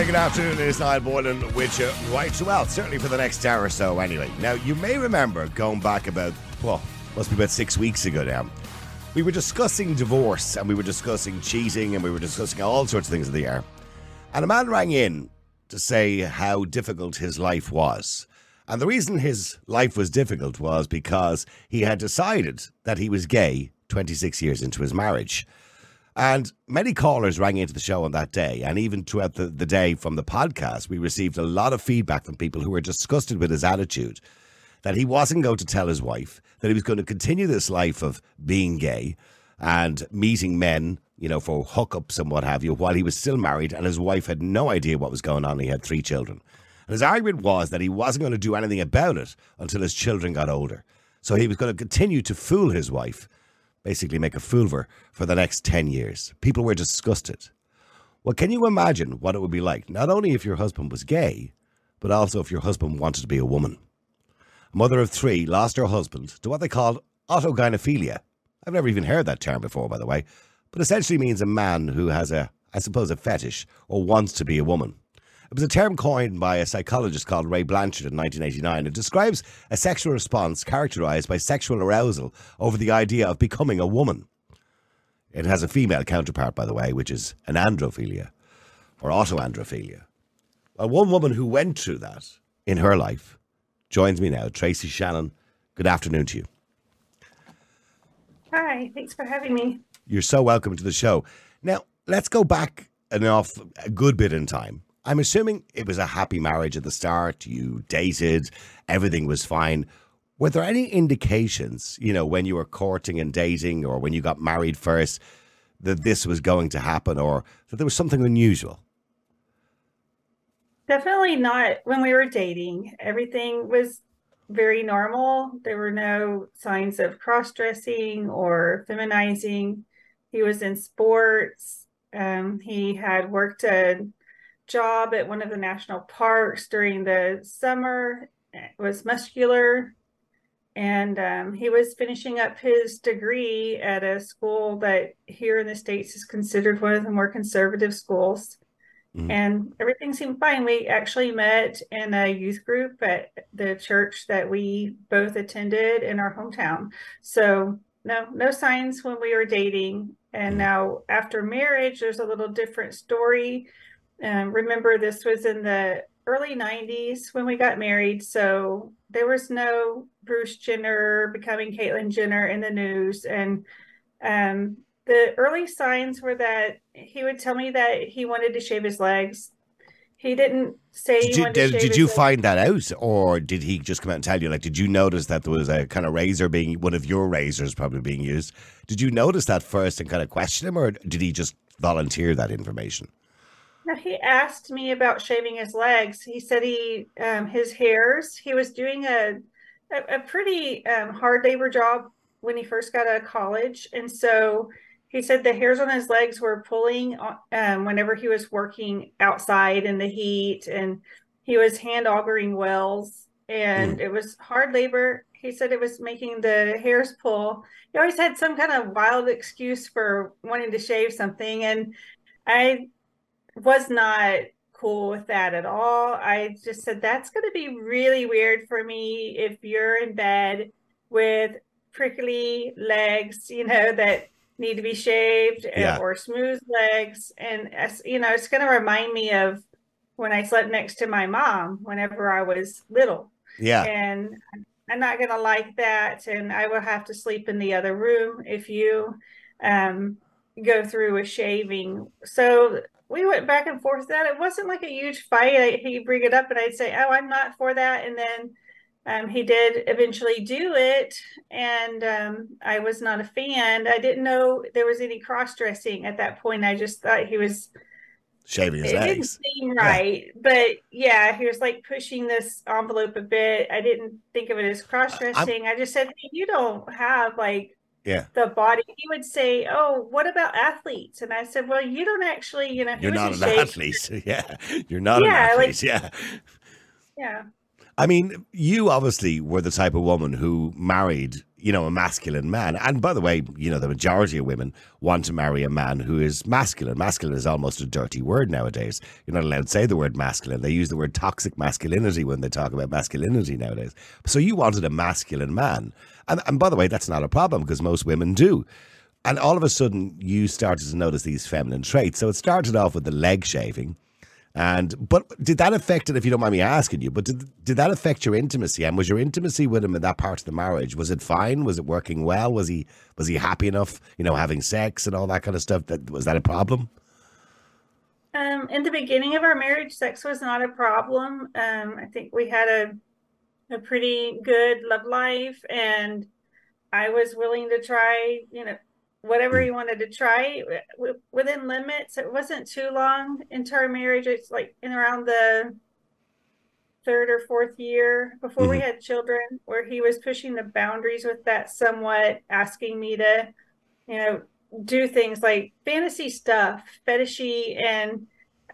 very good afternoon. It is Niall Boylan with you right well, certainly for the next hour or so anyway. Now, you may remember going back about, well, must be about six weeks ago now. We were discussing divorce and we were discussing cheating and we were discussing all sorts of things in the air. And a man rang in to say how difficult his life was. And the reason his life was difficult was because he had decided that he was gay 26 years into his marriage. And many callers rang into the show on that day. And even throughout the, the day from the podcast, we received a lot of feedback from people who were disgusted with his attitude that he wasn't going to tell his wife, that he was going to continue this life of being gay and meeting men, you know, for hookups and what have you, while he was still married and his wife had no idea what was going on. He had three children. And his argument was that he wasn't going to do anything about it until his children got older. So he was going to continue to fool his wife basically make a fool of her for the next 10 years. People were disgusted. Well, can you imagine what it would be like, not only if your husband was gay, but also if your husband wanted to be a woman? A mother of three lost her husband to what they called autogynephilia. I've never even heard that term before, by the way, but essentially means a man who has a, I suppose, a fetish or wants to be a woman. It was a term coined by a psychologist called Ray Blanchard in 1989. It describes a sexual response characterized by sexual arousal over the idea of becoming a woman. It has a female counterpart, by the way, which is an androphilia or autoandrophilia. Well, one woman who went through that in her life joins me now, Tracy Shannon. Good afternoon to you. Hi, thanks for having me. You're so welcome to the show. Now, let's go back an off a good bit in time. I'm assuming it was a happy marriage at the start. You dated, everything was fine. Were there any indications, you know, when you were courting and dating or when you got married first, that this was going to happen or that there was something unusual? Definitely not when we were dating. Everything was very normal. There were no signs of cross dressing or feminizing. He was in sports. Um, he had worked a job at one of the national parks during the summer. It was muscular. And um, he was finishing up his degree at a school that here in the States is considered one of the more conservative schools. Mm-hmm. And everything seemed fine. We actually met in a youth group at the church that we both attended in our hometown. So, no, no signs when we were dating. And mm-hmm. now, after marriage, there's a little different story um, remember, this was in the early 90s when we got married. So there was no Bruce Jenner becoming Caitlyn Jenner in the news. And um, the early signs were that he would tell me that he wanted to shave his legs. He didn't say. Did you, did, did you find that out, or did he just come out and tell you? Like, did you notice that there was a kind of razor being one of your razors probably being used? Did you notice that first and kind of question him, or did he just volunteer that information? He asked me about shaving his legs. He said he um, his hairs. He was doing a a, a pretty um, hard labor job when he first got out of college, and so he said the hairs on his legs were pulling um, whenever he was working outside in the heat, and he was hand augering wells, and mm. it was hard labor. He said it was making the hairs pull. He always had some kind of wild excuse for wanting to shave something, and I was not cool with that at all. I just said that's going to be really weird for me if you're in bed with prickly legs, you know, that need to be shaved yeah. or smooth legs. And, you know, it's going to remind me of when I slept next to my mom whenever I was little. Yeah. And I'm not going to like that. And I will have to sleep in the other room if you um, go through a shaving. So we went back and forth that. It wasn't like a huge fight. He'd bring it up and i'd say oh i'm not for that. And then um, he did eventually do it. And um, i was not a fan. I didn't know there was any cross-dressing at that point. I just thought he was shaving his it legs. didn't seem right. Yeah. but yeah he was like pushing this envelope a bit. I didn't think of it as cross-dressing. I just said hey, you don't have like yeah. the body he would say oh what about athletes? And i said well you don't actually you know you're not an athlete. Yeah. You're not yeah, an athlete. Like, yeah. Yeah. I mean, you obviously were the type of woman who married, you know, a masculine man. And by the way, you know, the majority of women want to marry a man who is masculine. Masculine is almost a dirty word nowadays. You're not allowed to say the word masculine. They use the word toxic masculinity when they talk about masculinity nowadays. So you wanted a masculine man. And, and by the way, that's not a problem because most women do. And all of a sudden, you started to notice these feminine traits. So it started off with the leg shaving and but did that affect it? If you don't mind me asking you, but did did that affect your intimacy? And was your intimacy with him in that part of the marriage? Was it fine? Was it working well? Was he was he happy enough? You know, having sex and all that kind of stuff. That was that a problem? Um, in the beginning of our marriage, sex was not a problem. Um, I think we had a a pretty good love life, and I was willing to try, you know, whatever he wanted to try within limits. It wasn't too long into our marriage. It's like in around the third or fourth year before mm-hmm. we had children, where he was pushing the boundaries with that somewhat, asking me to, you know, do things like fantasy stuff, fetishy, and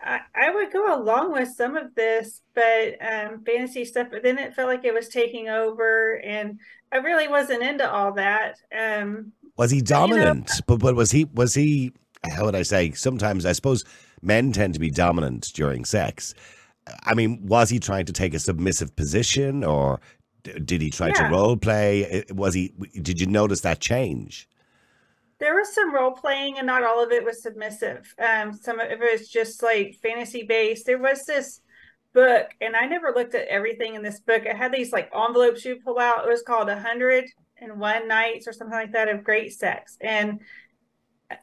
I, I would go along with some of this, but um, fantasy stuff. But then it felt like it was taking over, and I really wasn't into all that. Um, was he dominant? You know, but but was he was he? How would I say? Sometimes I suppose men tend to be dominant during sex. I mean, was he trying to take a submissive position, or did he try yeah. to role play? Was he? Did you notice that change? There was some role playing, and not all of it was submissive. Um, some of it was just like fantasy based. There was this book, and I never looked at everything in this book. It had these like envelopes you pull out. It was called a hundred and one nights or something like that of great sex. And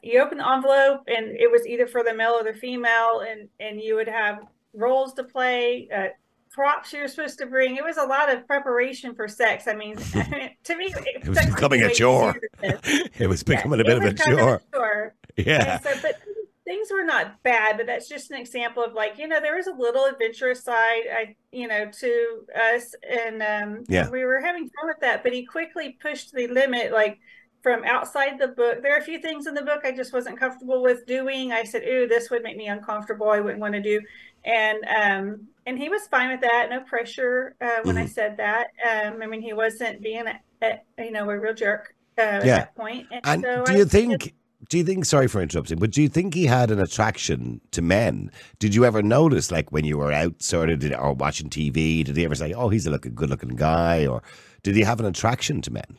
you open the envelope and it was either for the male or the female and and you would have roles to play uh, props you were supposed to bring. It was a lot of preparation for sex. I mean to me it, it was becoming a chore. it was becoming yeah, a bit of a chore. a chore. yeah. So, but things were not bad, but that's just an example of like, you know, there was a little adventurous side, I, you know, to us. And um, yeah. we were having fun with that, but he quickly pushed the limit, like from outside the book. There are a few things in the book I just wasn't comfortable with doing. I said, ooh, this would make me uncomfortable. I wouldn't want to do. And, um, and he was fine with that. No pressure uh, when mm-hmm. I said that. Um, I mean, he wasn't being, a, a, you know, a real jerk uh, yeah. at that point. And, and so do I you think, do you think sorry for interrupting but do you think he had an attraction to men did you ever notice like when you were out sort of did, or watching tv did he ever say oh he's a looking good looking guy or did he have an attraction to men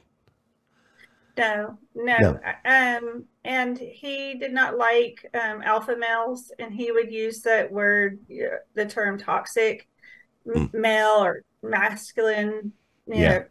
no no, no. um and he did not like um, alpha males and he would use that word the term toxic mm. male or masculine you yeah. know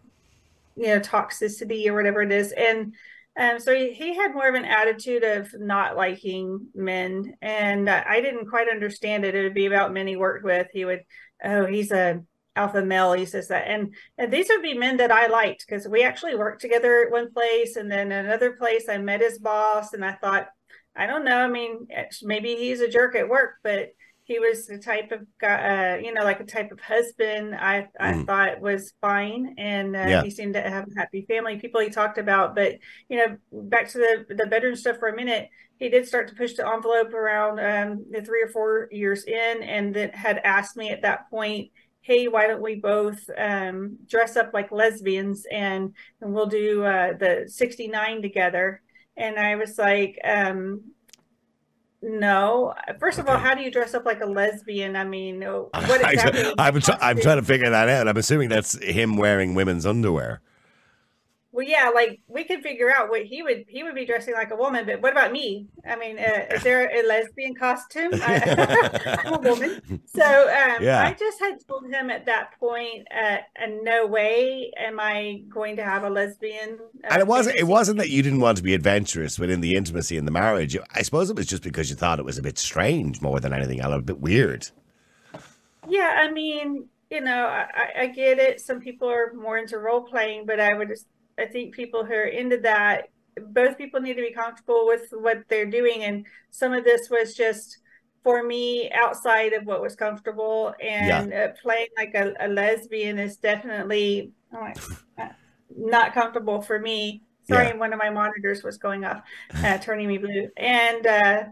you know toxicity or whatever it is and um, so he, he, had more of an attitude of not liking men, and I didn't quite understand it. It would be about men he worked with. He would, oh, he's a alpha male. He says that, and, and these would be men that I liked because we actually worked together at one place, and then another place I met his boss, and I thought, I don't know. I mean, maybe he's a jerk at work, but he was the type of guy, uh, you know, like a type of husband I, I mm. thought was fine. And uh, yeah. he seemed to have a happy family, people he talked about. But, you know, back to the, the bedroom stuff for a minute, he did start to push the envelope around um, the three or four years in and then had asked me at that point, hey, why don't we both um, dress up like lesbians and, and we'll do uh, the 69 together. And I was like, um, no. First of okay. all, how do you dress up like a lesbian? I mean, what exactly? I, am I'm trying to figure that out. I'm assuming that's him wearing women's underwear. Well, yeah, like we could figure out what he would he would be dressing like a woman, but what about me? I mean, uh, is there a lesbian costume? I'm a woman, so um, yeah. I just had told him at that point, uh, no way am I going to have a lesbian. Uh, and it wasn't it wasn't that you didn't want to be adventurous within the intimacy in the marriage. I suppose it was just because you thought it was a bit strange more than anything else, a bit weird. Yeah, I mean, you know, I, I, get it. Some people are more into role playing, but I would just I think people who are into that, both people need to be comfortable with what they're doing. And some of this was just for me outside of what was comfortable. And yeah. uh, playing like a, a, lesbian is definitely oh, not comfortable for me. Sorry, yeah. one of my monitors was going off, uh, turning me blue. And uh,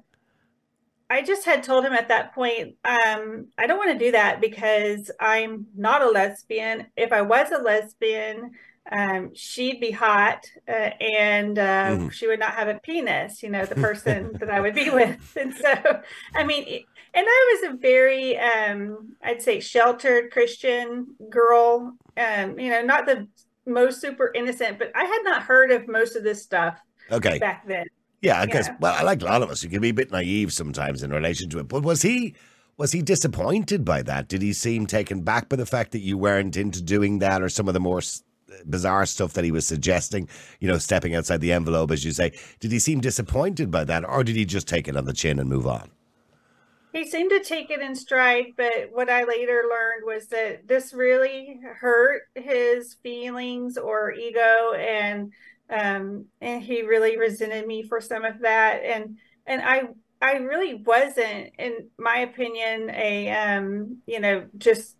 I just had told him at that point, um, I don't want to do that because I'm not a lesbian. If I was a lesbian, um, she'd be hot uh, and uh, mm-hmm. she would not have a penis, you know, the person that I would be with. And so, I mean, and I was a very, um, I'd say, sheltered Christian girl, um, you know, not the most super innocent, but I had not heard of most of this stuff okay. back then. Yeah, I guess. Well, I like a lot of us. You can be a bit naive sometimes in relation to it. But was he was he disappointed by that? Did he seem taken back by the fact that you weren't into doing that, or some of the more bizarre stuff that he was suggesting? You know, stepping outside the envelope, as you say. Did he seem disappointed by that, or did he just take it on the chin and move on? He seemed to take it in stride, but what I later learned was that this really hurt his feelings or ego, and um, and he really resented me for some of that. And and I I really wasn't, in my opinion, a um, you know, just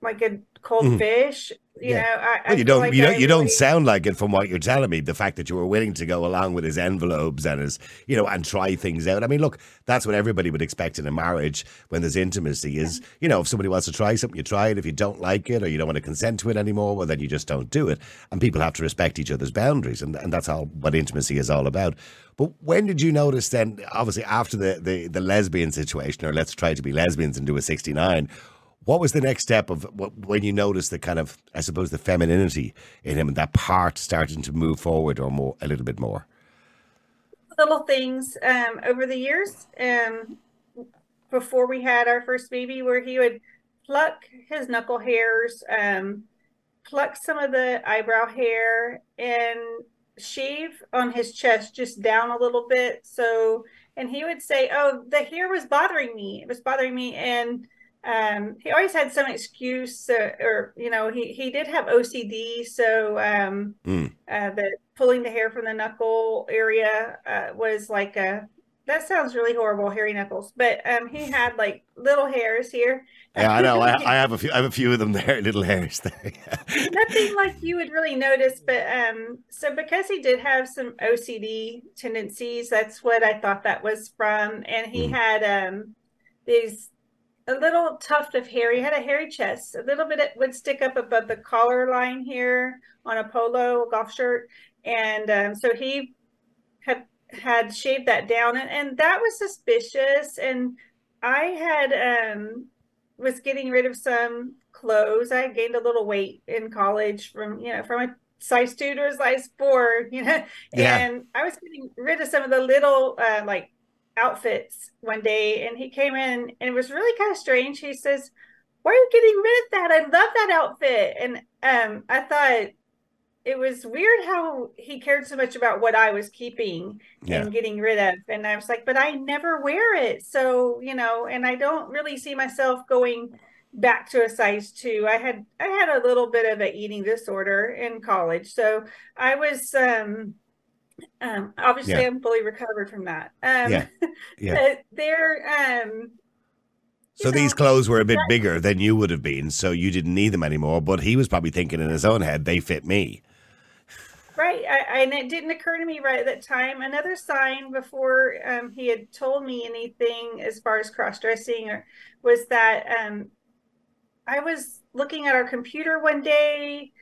like a cold mm. fish. You yeah. know, I, well, you don't, like you don't, you really... don't sound like it from what you're telling me. The fact that you were willing to go along with his envelopes and his, you know, and try things out. I mean, look, that's what everybody would expect in a marriage when there's intimacy. Is you know, if somebody wants to try something, you try it. If you don't like it or you don't want to consent to it anymore, well, then you just don't do it. And people have to respect each other's boundaries, and and that's all what intimacy is all about. But when did you notice then? Obviously, after the the, the lesbian situation, or let's try to be lesbians and do a sixty nine what was the next step of when you noticed the kind of, I suppose, the femininity in him and that part starting to move forward or more, a little bit more? Little things um, over the years, um, before we had our first baby, where he would pluck his knuckle hairs, um, pluck some of the eyebrow hair, and shave on his chest just down a little bit. So, and he would say, "Oh, the hair was bothering me. It was bothering me," and um, he always had some excuse, uh, or you know, he he did have OCD, so um, mm. uh, the pulling the hair from the knuckle area uh, was like a. That sounds really horrible, hairy knuckles. But um, he had like little hairs here. Yeah, I know. I, I, have a few. I have a few of them there, little hairs there. Nothing like you would really notice, but um, so because he did have some OCD tendencies, that's what I thought that was from, and he mm. had um these a little tuft of hair. He had a hairy chest. A little bit it would stick up above the collar line here on a polo golf shirt, and um, so he had had shaved that down, and, and that was suspicious. And I had um, was getting rid of some clothes. I gained a little weight in college from you know from a size two to a size four, you know, yeah. and I was getting rid of some of the little uh, like outfits one day and he came in and it was really kind of strange. He says, Why are you getting rid of that? I love that outfit. And um, I thought it was weird how he cared so much about what I was keeping yeah. and getting rid of. And I was like, But I never wear it. So, you know, and I don't really see myself going back to a size two. I had I had a little bit of an eating disorder in college. So I was um um, obviously, yeah. I'm fully recovered from that. Um, yeah, yeah. they're um, so these clothes were a bit bigger than you would have been, so you didn't need them anymore. But he was probably thinking in his own head, they fit me. Right, I, and it didn't occur to me right at that time. Another sign before um, he had told me anything as far as cross dressing, or was that um, I was looking at our computer one day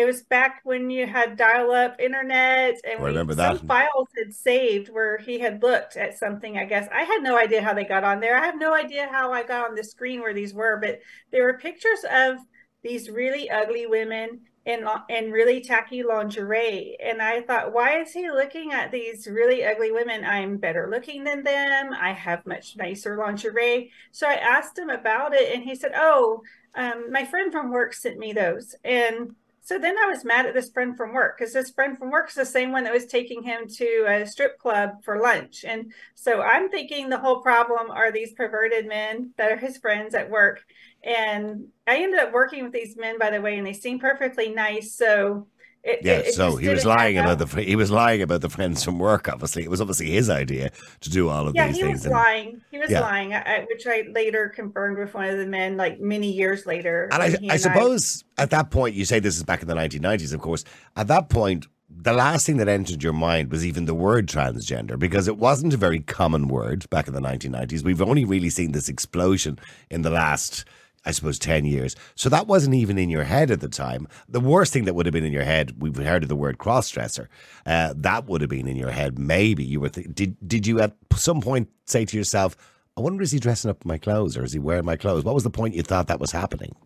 it was back when you had dial-up internet, and I remember we, that. some files had saved where he had looked at something. I guess I had no idea how they got on there. I have no idea how I got on the screen where these were, but there were pictures of these really ugly women in in really tacky lingerie, and I thought, why is he looking at these really ugly women? I'm better looking than them. I have much nicer lingerie. So I asked him about it, and he said, "Oh." Um, my friend from work sent me those and so then I was mad at this friend from work because this friend from work is the same one that was taking him to a strip club for lunch. And so I'm thinking the whole problem are these perverted men that are his friends at work. And I ended up working with these men, by the way, and they seem perfectly nice. So it, yeah, it, so he was lying about the he was lying about the friends from work. Obviously, it was obviously his idea to do all of yeah, these things. Yeah, he was lying. He was yeah. lying, I, which I later confirmed with one of the men, like many years later. And I, I suppose I, at that point, you say this is back in the 1990s, of course. At that point, the last thing that entered your mind was even the word transgender because it wasn't a very common word back in the 1990s. We've only really seen this explosion in the last I suppose, 10 years. So that wasn't even in your head at the time. The worst thing that would have been in your head, we've heard of the word cross dresser. Uh, that would have been in your head. Maybe you were, th- did, did you at some point say to yourself, I wonder, is he dressing up my clothes or is he wearing my clothes? What was the point you thought that was happening?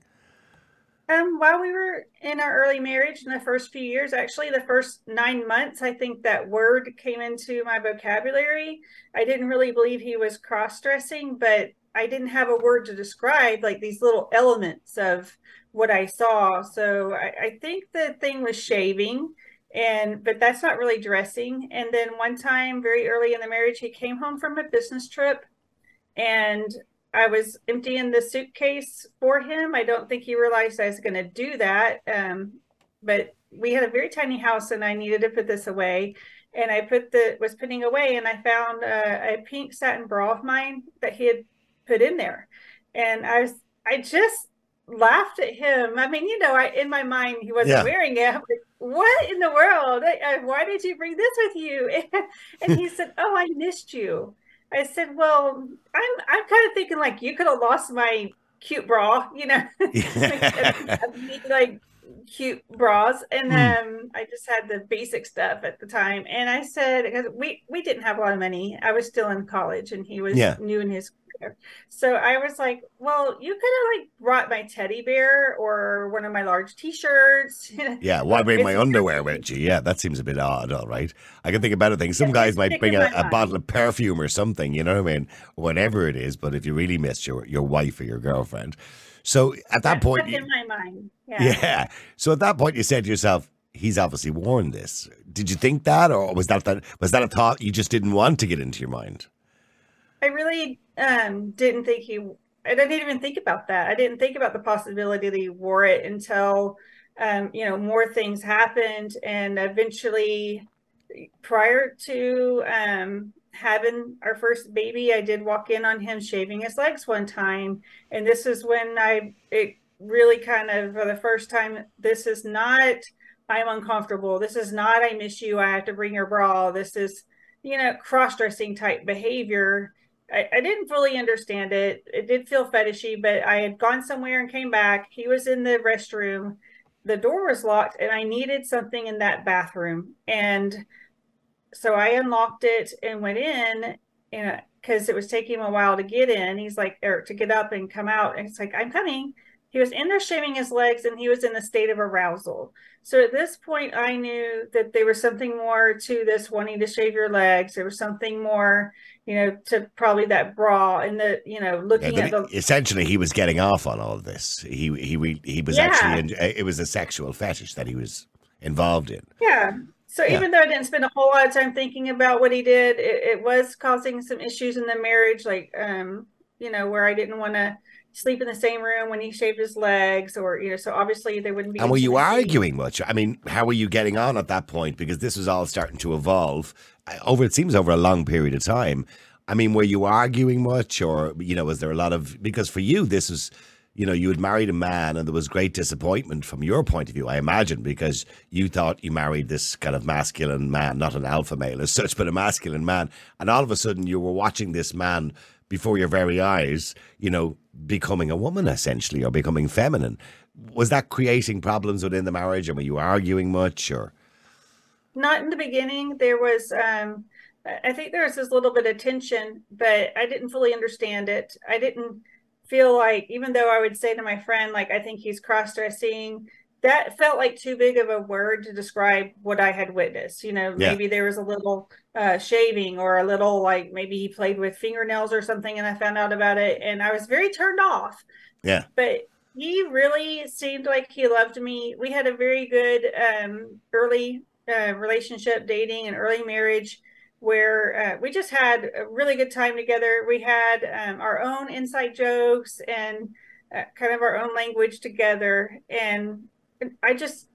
Um, while we were in our early marriage in the first few years, actually the first nine months, I think that word came into my vocabulary. I didn't really believe he was cross dressing, but I didn't have a word to describe like these little elements of what I saw. So I, I think the thing was shaving and but that's not really dressing. And then one time very early in the marriage, he came home from a business trip and I was emptying the suitcase for him. I don't think he realized I was going to do that. Um, but we had a very tiny house and I needed to put this away. And I put the was putting away and I found a, a pink satin bra of mine that he had put in there. And I was, I just laughed at him. I mean, you know, I in my mind he wasn't yeah. wearing it. Like, what in the world? I, I, why did you bring this with you? and he said, "Oh, I missed you." I said, "Well, I'm I'm kind of thinking like you could have lost my cute bra, you know, like cute bras and mm. um i just had the basic stuff at the time and i said we we didn't have a lot of money i was still in college and he was yeah. new in his so i was like well you could have like brought my teddy bear or one of my large t-shirts yeah why bring my underwear with you yeah that seems a bit odd all right i can think of better things. some yeah, guys might bring a, a bottle of perfume or something you know what i mean whatever it is but if you really missed your your wife or your girlfriend so at that point, in my mind, yeah. yeah. So at that point, you said to yourself, "He's obviously worn this." Did you think that, or was that that was that a thought you just didn't want to get into your mind? I really um, didn't think he. I didn't even think about that. I didn't think about the possibility that he wore it until um, you know more things happened, and eventually, prior to um, having our first baby, I did walk in on him shaving his legs one time. And this is when I, it really kind of, for the first time, this is not, I'm uncomfortable. This is not, I miss you. I have to bring your bra. This is, you know, cross dressing type behavior. I, I didn't fully understand it. It did feel fetishy, but I had gone somewhere and came back. He was in the restroom. The door was locked, and I needed something in that bathroom. And so I unlocked it and went in and because it was taking him a while to get in. He's like, or to get up and come out. And it's like, I'm coming. He was in there shaving his legs and he was in a state of arousal. So at this point, I knew that there was something more to this wanting to shave your legs. There was something more, you know, to probably that bra and the, you know, looking yeah, at the. Essentially, he was getting off on all of this. He he he was yeah. actually, it was a sexual fetish that he was involved in. Yeah. So yeah. even though I didn't spend a whole lot of time thinking about what he did, it, it was causing some issues in the marriage, like um, you know, where I didn't want to sleep in the same room when he shaved his legs, or you know, so obviously they wouldn't be. And were you arguing much? I mean, how were you getting on at that point? Because this was all starting to evolve over. It seems over a long period of time. I mean, were you arguing much, or you know, was there a lot of because for you this is you know, you had married a man and there was great disappointment from your point of view, I imagine, because you thought you married this kind of masculine man, not an alpha male as such, but a masculine man. And all of a sudden you were watching this man before your very eyes, you know, becoming a woman essentially or becoming feminine. Was that creating problems within the marriage and were you arguing much or? Not in the beginning. There was, um, I think there was this little bit of tension, but I didn't fully understand it. I didn't feel like even though I would say to my friend, like, I think he's cross dressing, that felt like too big of a word to describe what I had witnessed. You know, yeah. maybe there was a little uh, shaving or a little like maybe he played with fingernails or something, and I found out about it, and I was very turned off. Yeah, but he really seemed like he loved me. We had a very good um, early uh, relationship, dating, and early marriage where uh, we just had a really good time together. We had um, our own inside jokes and uh, kind of our own language together. And I just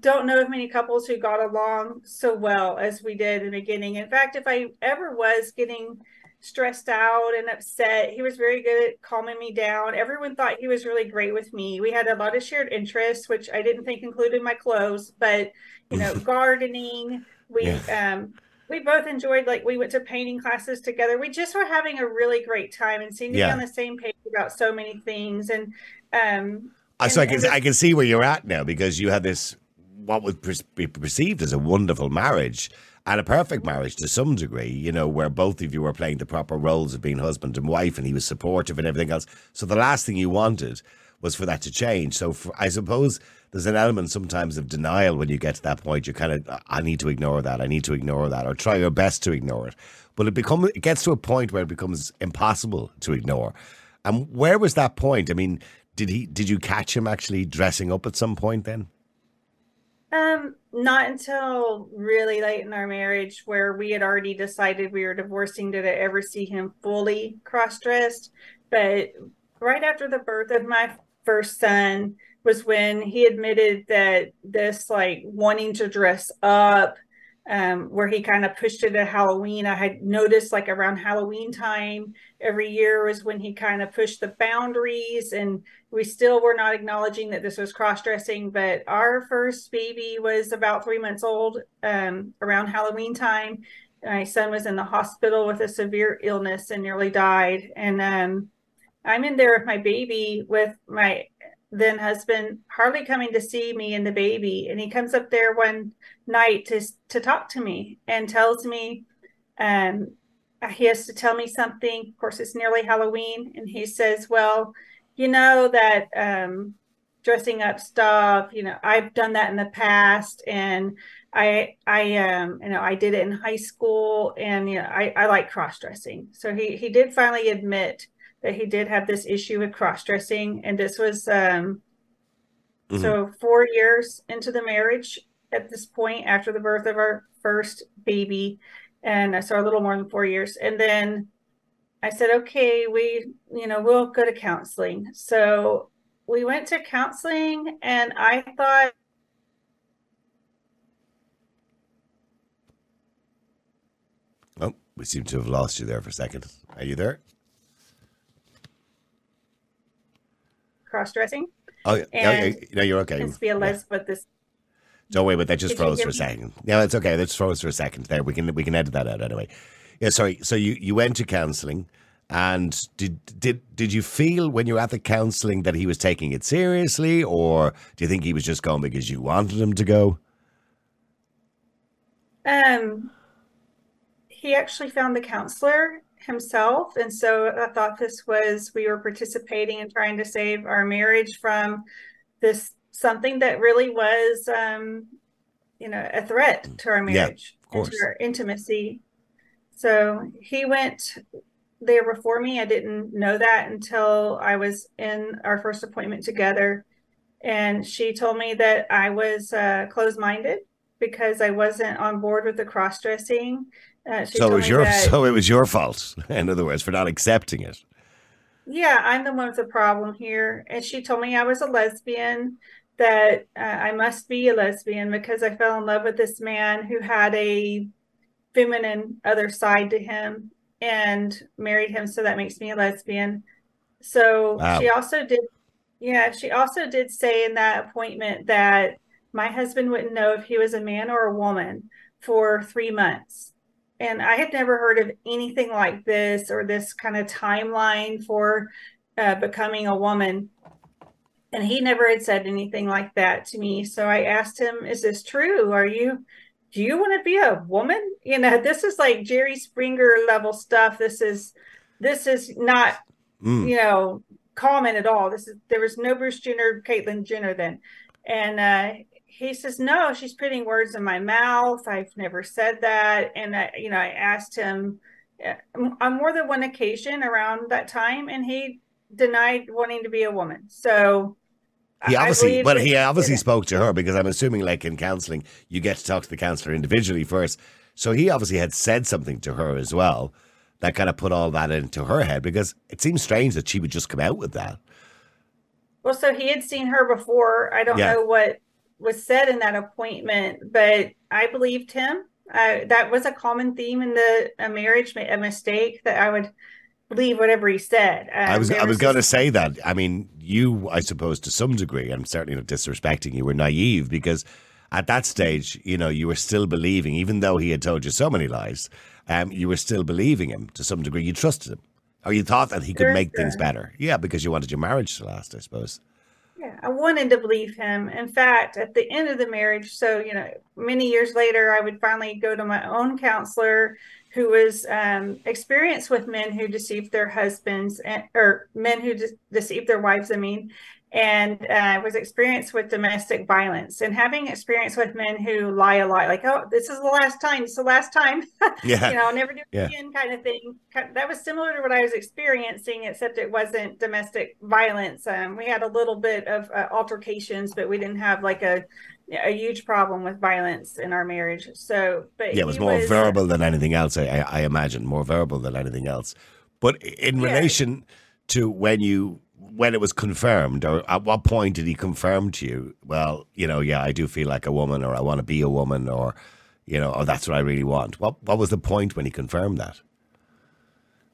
don't know of many couples who got along so well as we did in the beginning. In fact, if I ever was getting stressed out and upset, he was very good at calming me down. Everyone thought he was really great with me. We had a lot of shared interests, which I didn't think included my clothes, but you know, gardening. We yeah. um we both enjoyed like we went to painting classes together. We just were having a really great time and seemed to Yeah. be on the same page about so many things. And um Uh, so I can I can see where you're at now because you had this what would be perceived as a wonderful marriage and a perfect marriage to some degree, you know, where both of you were playing the proper roles of being husband and wife, and he was supportive and everything else. So the last thing you wanted was for that to change. So for, I suppose there's an element sometimes of denial when you get to that point. You're kind of I need to ignore that. I need to ignore that, or try your best to ignore it. But it becomes it gets to a point where it becomes impossible to ignore. And where was that point? I mean, did he did you catch him actually dressing up at some point then? Um, not until really late in our marriage where we had already decided we were divorcing did I ever see him fully cross-dressed. But right after the birth of my first son was when he admitted that this like wanting to dress up, um, where he kind of pushed it at Halloween. I had noticed like around Halloween time every year was when he kind of pushed the boundaries and we still were not acknowledging that this was cross-dressing but our first baby was about three months old um, around halloween time my son was in the hospital with a severe illness and nearly died and um, i'm in there with my baby with my then husband hardly coming to see me and the baby and he comes up there one night to to talk to me and tells me um, he has to tell me something. Of course, it's nearly Halloween, and he says, "Well, you know that um, dressing up stuff. You know, I've done that in the past, and I, I, um, you know, I did it in high school, and you know, I, I like cross dressing. So he he did finally admit that he did have this issue with cross dressing, and this was um, Mhm. so four years into the marriage at this point after the birth of our first baby and I so a little more than four years and then i said okay we you know we'll go to counseling so we went to counseling and i thought Oh, we seem to have lost you there for a second. Are you there? Cross-dressing Oh, yeah, And yeah, no, you're okay. and be a Yeah. but this Don't worry, but that just froze for a second. No, it's okay. That just froze for a second. There, we can we can edit that out anyway. Yeah, sorry. So you you went to counselling, and did did did you feel when you were at the counselling that he was taking it seriously, or do you think he was just going because you wanted him to go? Um, he actually found the counselor himself, and so I thought this was we were participating in trying to save our marriage from this something that really was, um, you know, a threat to our Yeah, marriage of and to course. our intimacy. So he went there before me. I didn't know that until I was in our first appointment together, and she told me that I was uh, closed-minded because I wasn't on board with the cross dressing. Uh, So it was your that, so it was your fault. In other words, for not accepting it. yeah, I'm the one with the problem here. And she told me I was a lesbian, that uh, I must be a lesbian because I fell in love with this man who had a feminine other side to him and married him. So that makes me a lesbian. So Wow. she also did, yeah, she also did say in that appointment that my husband wouldn't know if he was a man or a woman for three months. And I had never heard of anything like this or this kind of timeline for uh, becoming a woman. And he never had said anything like that to me. So I asked him, Is this true? Are you, do you want to be a woman? You know, this is like Jerry Springer level stuff. This is, this is not Mm. you know, common at all. This is there was no Bruce Jenner, Caitlyn Jenner then. And uh he says, No, she's putting words in my mouth. I've never said that. And I, you know, I asked him uh, on more than one occasion around that time, and he denied wanting to be a woman. So He obviously, but he obviously spoke to her because I'm assuming, like in counselling, you get to talk to the counsellor individually first. So he obviously had said something to her as well that kind of put all that into her head because it seems strange that she would just come out with that. Well, so he had seen her before. I don't Yeah. know what was said in that appointment, but I believed him. Uh, that was a common theme in the a marriage a mistake that I would believe whatever he said. I Um, was I was going to say that. I mean, you, I suppose, to some degree, I'm certainly not disrespecting you, were naive because at that stage, you know, you were still believing, even though he had told you so many lies, um, you were still believing him to some degree. You trusted him, or you thought that he could Sure, make sure. things better. Yeah, because you wanted your marriage to last, I suppose. Yeah, I wanted to believe him. In fact, at the end of the marriage, so you know, many years later, I would finally go to my own counselor, who was um, experienced with men who deceived their husbands, and, or men who de- deceived their wives. I mean, and uh, was experienced with domestic violence, and having experience with men who lie a lot, like, "Oh, this is the last time. It's the last time." Yeah. you know, I'll never do it Yeah. again kind of thing. That was similar to what I was experiencing, except it wasn't domestic violence. Um, we had a little bit of uh, altercations, but we didn't have like a a huge problem with violence in our marriage. So, but Yeah, it was more verbal than anything else. I, I, I imagine more verbal than anything else. But in Yeah. relation to when you when it was confirmed, or at what point did he confirm to you? Well, you know, yeah, I do feel like a woman, or I want to be a woman, or you know, or that's what I really want. What what was the point when he confirmed that?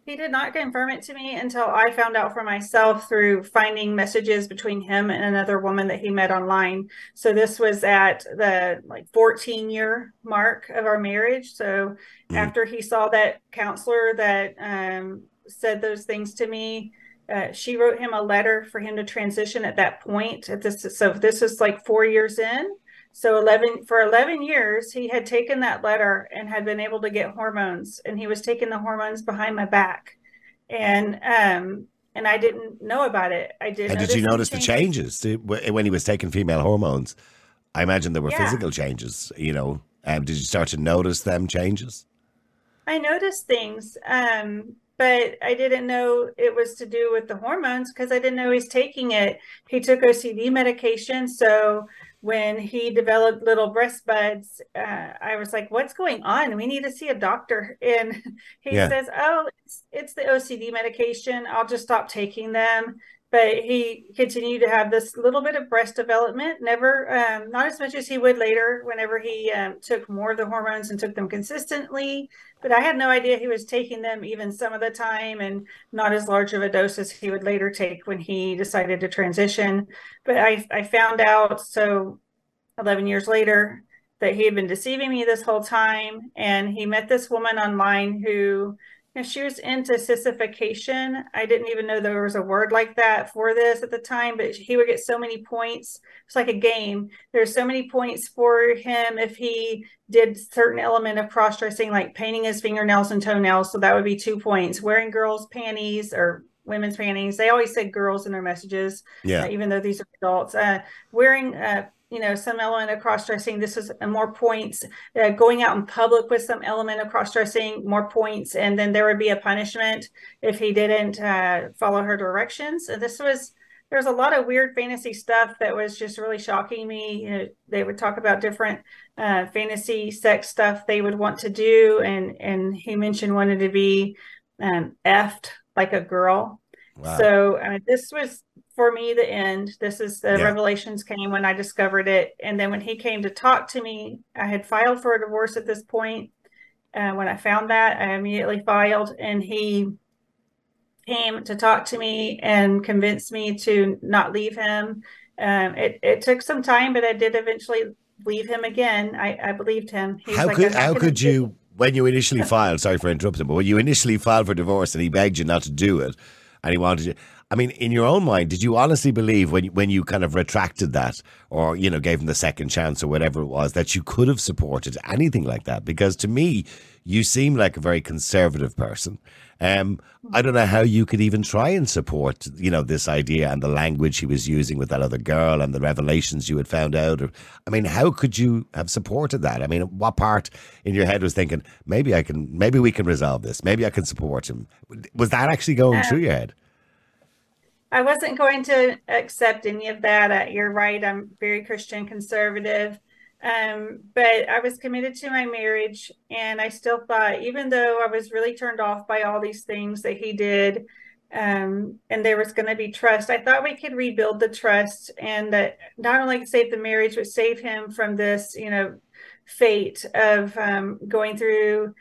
He did not confirm it to me until I found out for myself through finding messages between him and another woman that he met online. So this was at the like 14 year mark of our marriage. So Mhm. after he saw that counselor that um, said those things to me, uh, she wrote him a letter for him to transition at that point. At this, so this is like four years in. So 11 for 11 years, he had taken that letter and had been able to get hormones, and he was taking the hormones behind my back, and um, and I didn't know about it. I did. And did you notice the changes Did- when he was taking female hormones? I imagine there were Yeah. physical changes. You know, um, did you start to notice them changes? I noticed things, um, but I didn't know it was to do with the hormones because I didn't know he's taking it. He took OCD medication, so when he developed little breast buds, uh, I was like, "What's going on? We need to see a doctor." And he Yeah. says, "Oh, it's, it's the OCD medication. I'll just stop taking them." But he continued to have this little bit of breast development, never, um, not as much as he would later whenever he um, took more of the hormones and took them consistently but I had no idea he was taking them even some of the time and not as large of a dose as he would later take when he decided to transition. But I, I found out so 11 years later that he had been deceiving me this whole time. And he met this woman online who, know, she was into sissification. I didn't even know there was a word like that for this at the time, but he would get so many points. It's like a game. There's so many points for him if he did certain element of cross dressing, like painting his fingernails and toenails. So that would be two points. Wearing girls' panties or women's panties. They always said girls in their messages, Yeah. uh, even though these are adults. Uh, wearing, uh, you know, some element of cross dressing. This is uh, more points. Uh, going out in public with some element of cross dressing, more points. And then there would be a punishment if he didn't uh, follow her directions. And this was there's a lot of weird fantasy stuff that was just really shocking me. You know, they would talk about different uh, fantasy sex stuff they would want to do, and and he mentioned wanted to be um, effed like a girl. Wow. So mean, this was for me the end. This is the Yeah. revelations came when I discovered it, and then when he came to talk to me, I had filed for a divorce at this point. Uh, when I found that, I immediately filed, and he came to talk to me and convinced me to not leave him. Um, it, it took some time, but I did eventually leave him again. I, I believed him. How like, could how could you when you initially filed? Sorry for interrupting, but when you initially filed for divorce and he begged you not to do it, and he wanted you. I mean, in your own mind, did you honestly believe when when you kind of retracted that, or you know, gave him the second chance or whatever it was, that you could have supported anything like that? Because to me, you seem like a very conservative person. Um, I don't know how you could even try and support, you know, this idea and the language he was using with that other girl and the revelations you had found out. Or, I mean, how could you have supported that? I mean, what part in your head was thinking maybe I can, maybe we can resolve this, maybe I can support him? Was that actually going Um, through your head? I wasn't going to accept any of that. Uh, you're right. I'm very Christian conservative. Um, but I was committed to my marriage, and I still thought, even though I was really turned off by all these things that he did, um, and there was going to be trust, I thought we could rebuild the trust and that not only save the marriage, but save him from this, you know, fate of um, going through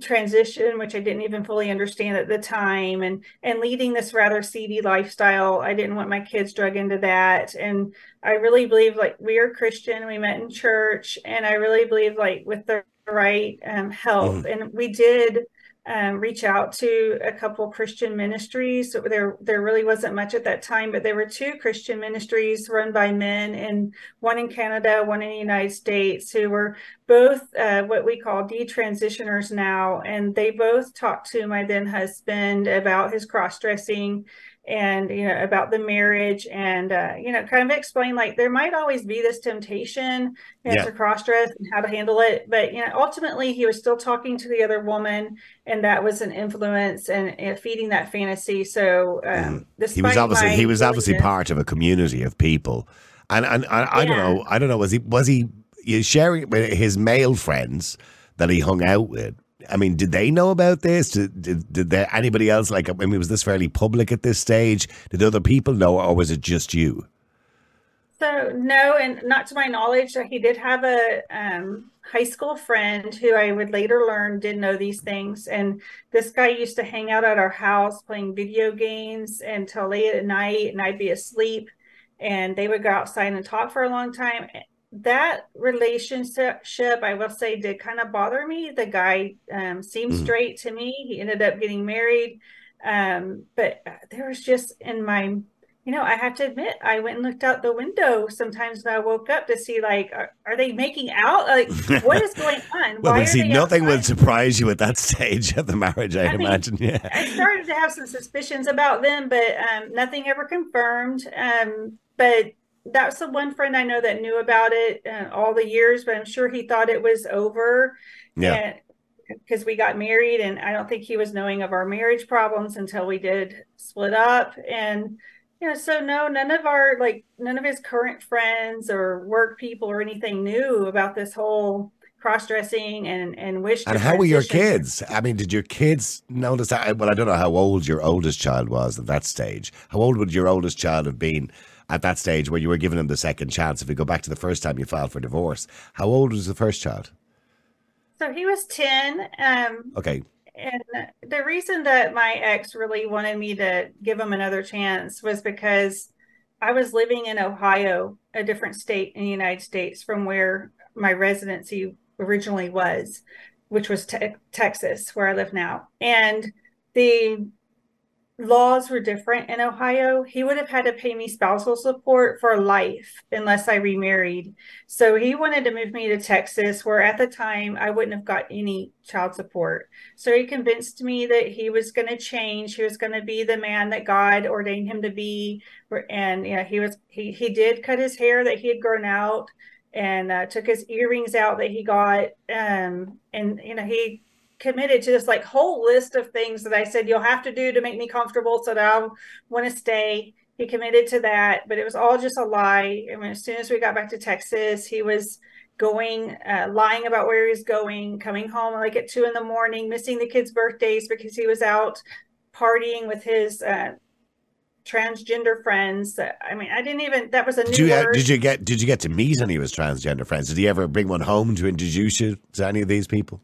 transition which i didn't even fully understand at the time and and leading this rather seedy lifestyle i didn't want my kids drug into that and i really believe like we are christian we met in church and i really believe like with the right um, help mm. and we did um, reach out to a couple Christian ministries. There, there really wasn't much at that time, but there were two Christian ministries run by men, and one in Canada, one in the United States, who were both uh, what we call detransitioners now, and they both talked to my then husband about his cross dressing and you know about the marriage and uh, you know kind of explain like there might always be this temptation you know, yeah. to cross dress and how to handle it but you know ultimately he was still talking to the other woman and that was an influence and, and feeding that fantasy so um, mm. he was obviously he was obviously part of a community of people and and, and I, I don't know I don't know was he was he sharing with his male friends that he hung out with I mean, did they know about this? Did, did, did there, anybody else, like, I mean, was this fairly public at this stage? Did other people know, or was it just you? So, no, and not to my knowledge. He did have a um, high school friend who I would later learn did know these things. And this guy used to hang out at our house playing video games until late at night, and I'd be asleep. And they would go outside and talk for a long time that relationship i will say did kind of bother me. The guy um, seemed mm. straight to me. He ended up getting married. Um, but uh, there was just in my you know i have to admit i went and looked out the window sometimes when i woke up to see like are, are they making out? Like what is going on? Well see nothing outside? would surprise you at that stage of the marriage i, I imagine mean, yeah. I started to have some suspicions about them but um, nothing ever confirmed. Um, but that's the one friend I know that knew about it uh, all the years, but I'm sure he thought it was over. Yeah. Because we got married, and I don't think he was knowing of our marriage problems until we did split up. And, you know, so no, none of our, like, none of his current friends or work people or anything knew about this whole cross dressing and and wish. And how were your kids? I mean, did your kids notice that? Well, I don't know how old your oldest child was at that stage. How old would your oldest child have been at that stage where you were giving him the second chance. If we go back to the first time you filed for divorce, how old was the first child? So he was 10. Um, okay. And the reason that my ex really wanted me to give him another chance was because I was living in Ohio, a different state in the United States from where my residency originally was, which was te- Texas, where I live now. And the laws were different in Ohio, he would have had to pay me spousal support for life unless I remarried. So he wanted to move me to Texas, where at the time I wouldn't have got any child support. So he convinced me that he was going to change. He was going to be the man that God ordained him to be. And you know, he was he he did cut his hair that he had grown out and uh, took his earrings out that he got. Um, and you know, he committed to this like whole list of things that I said you'll have to do to make me comfortable so that I'll want to stay. He committed to that, but it was all just a lie. I mean, as soon as we got back to Texas, he was going, uh, lying about where he was going, coming home like at two in the morning, missing the kids' birthdays because he was out partying with his uh, transgender friends. I mean, I didn't even. That was a did new you, word. Did you get? Did you get to meet any of his transgender friends? Did he ever bring one home to introduce you to any of these people?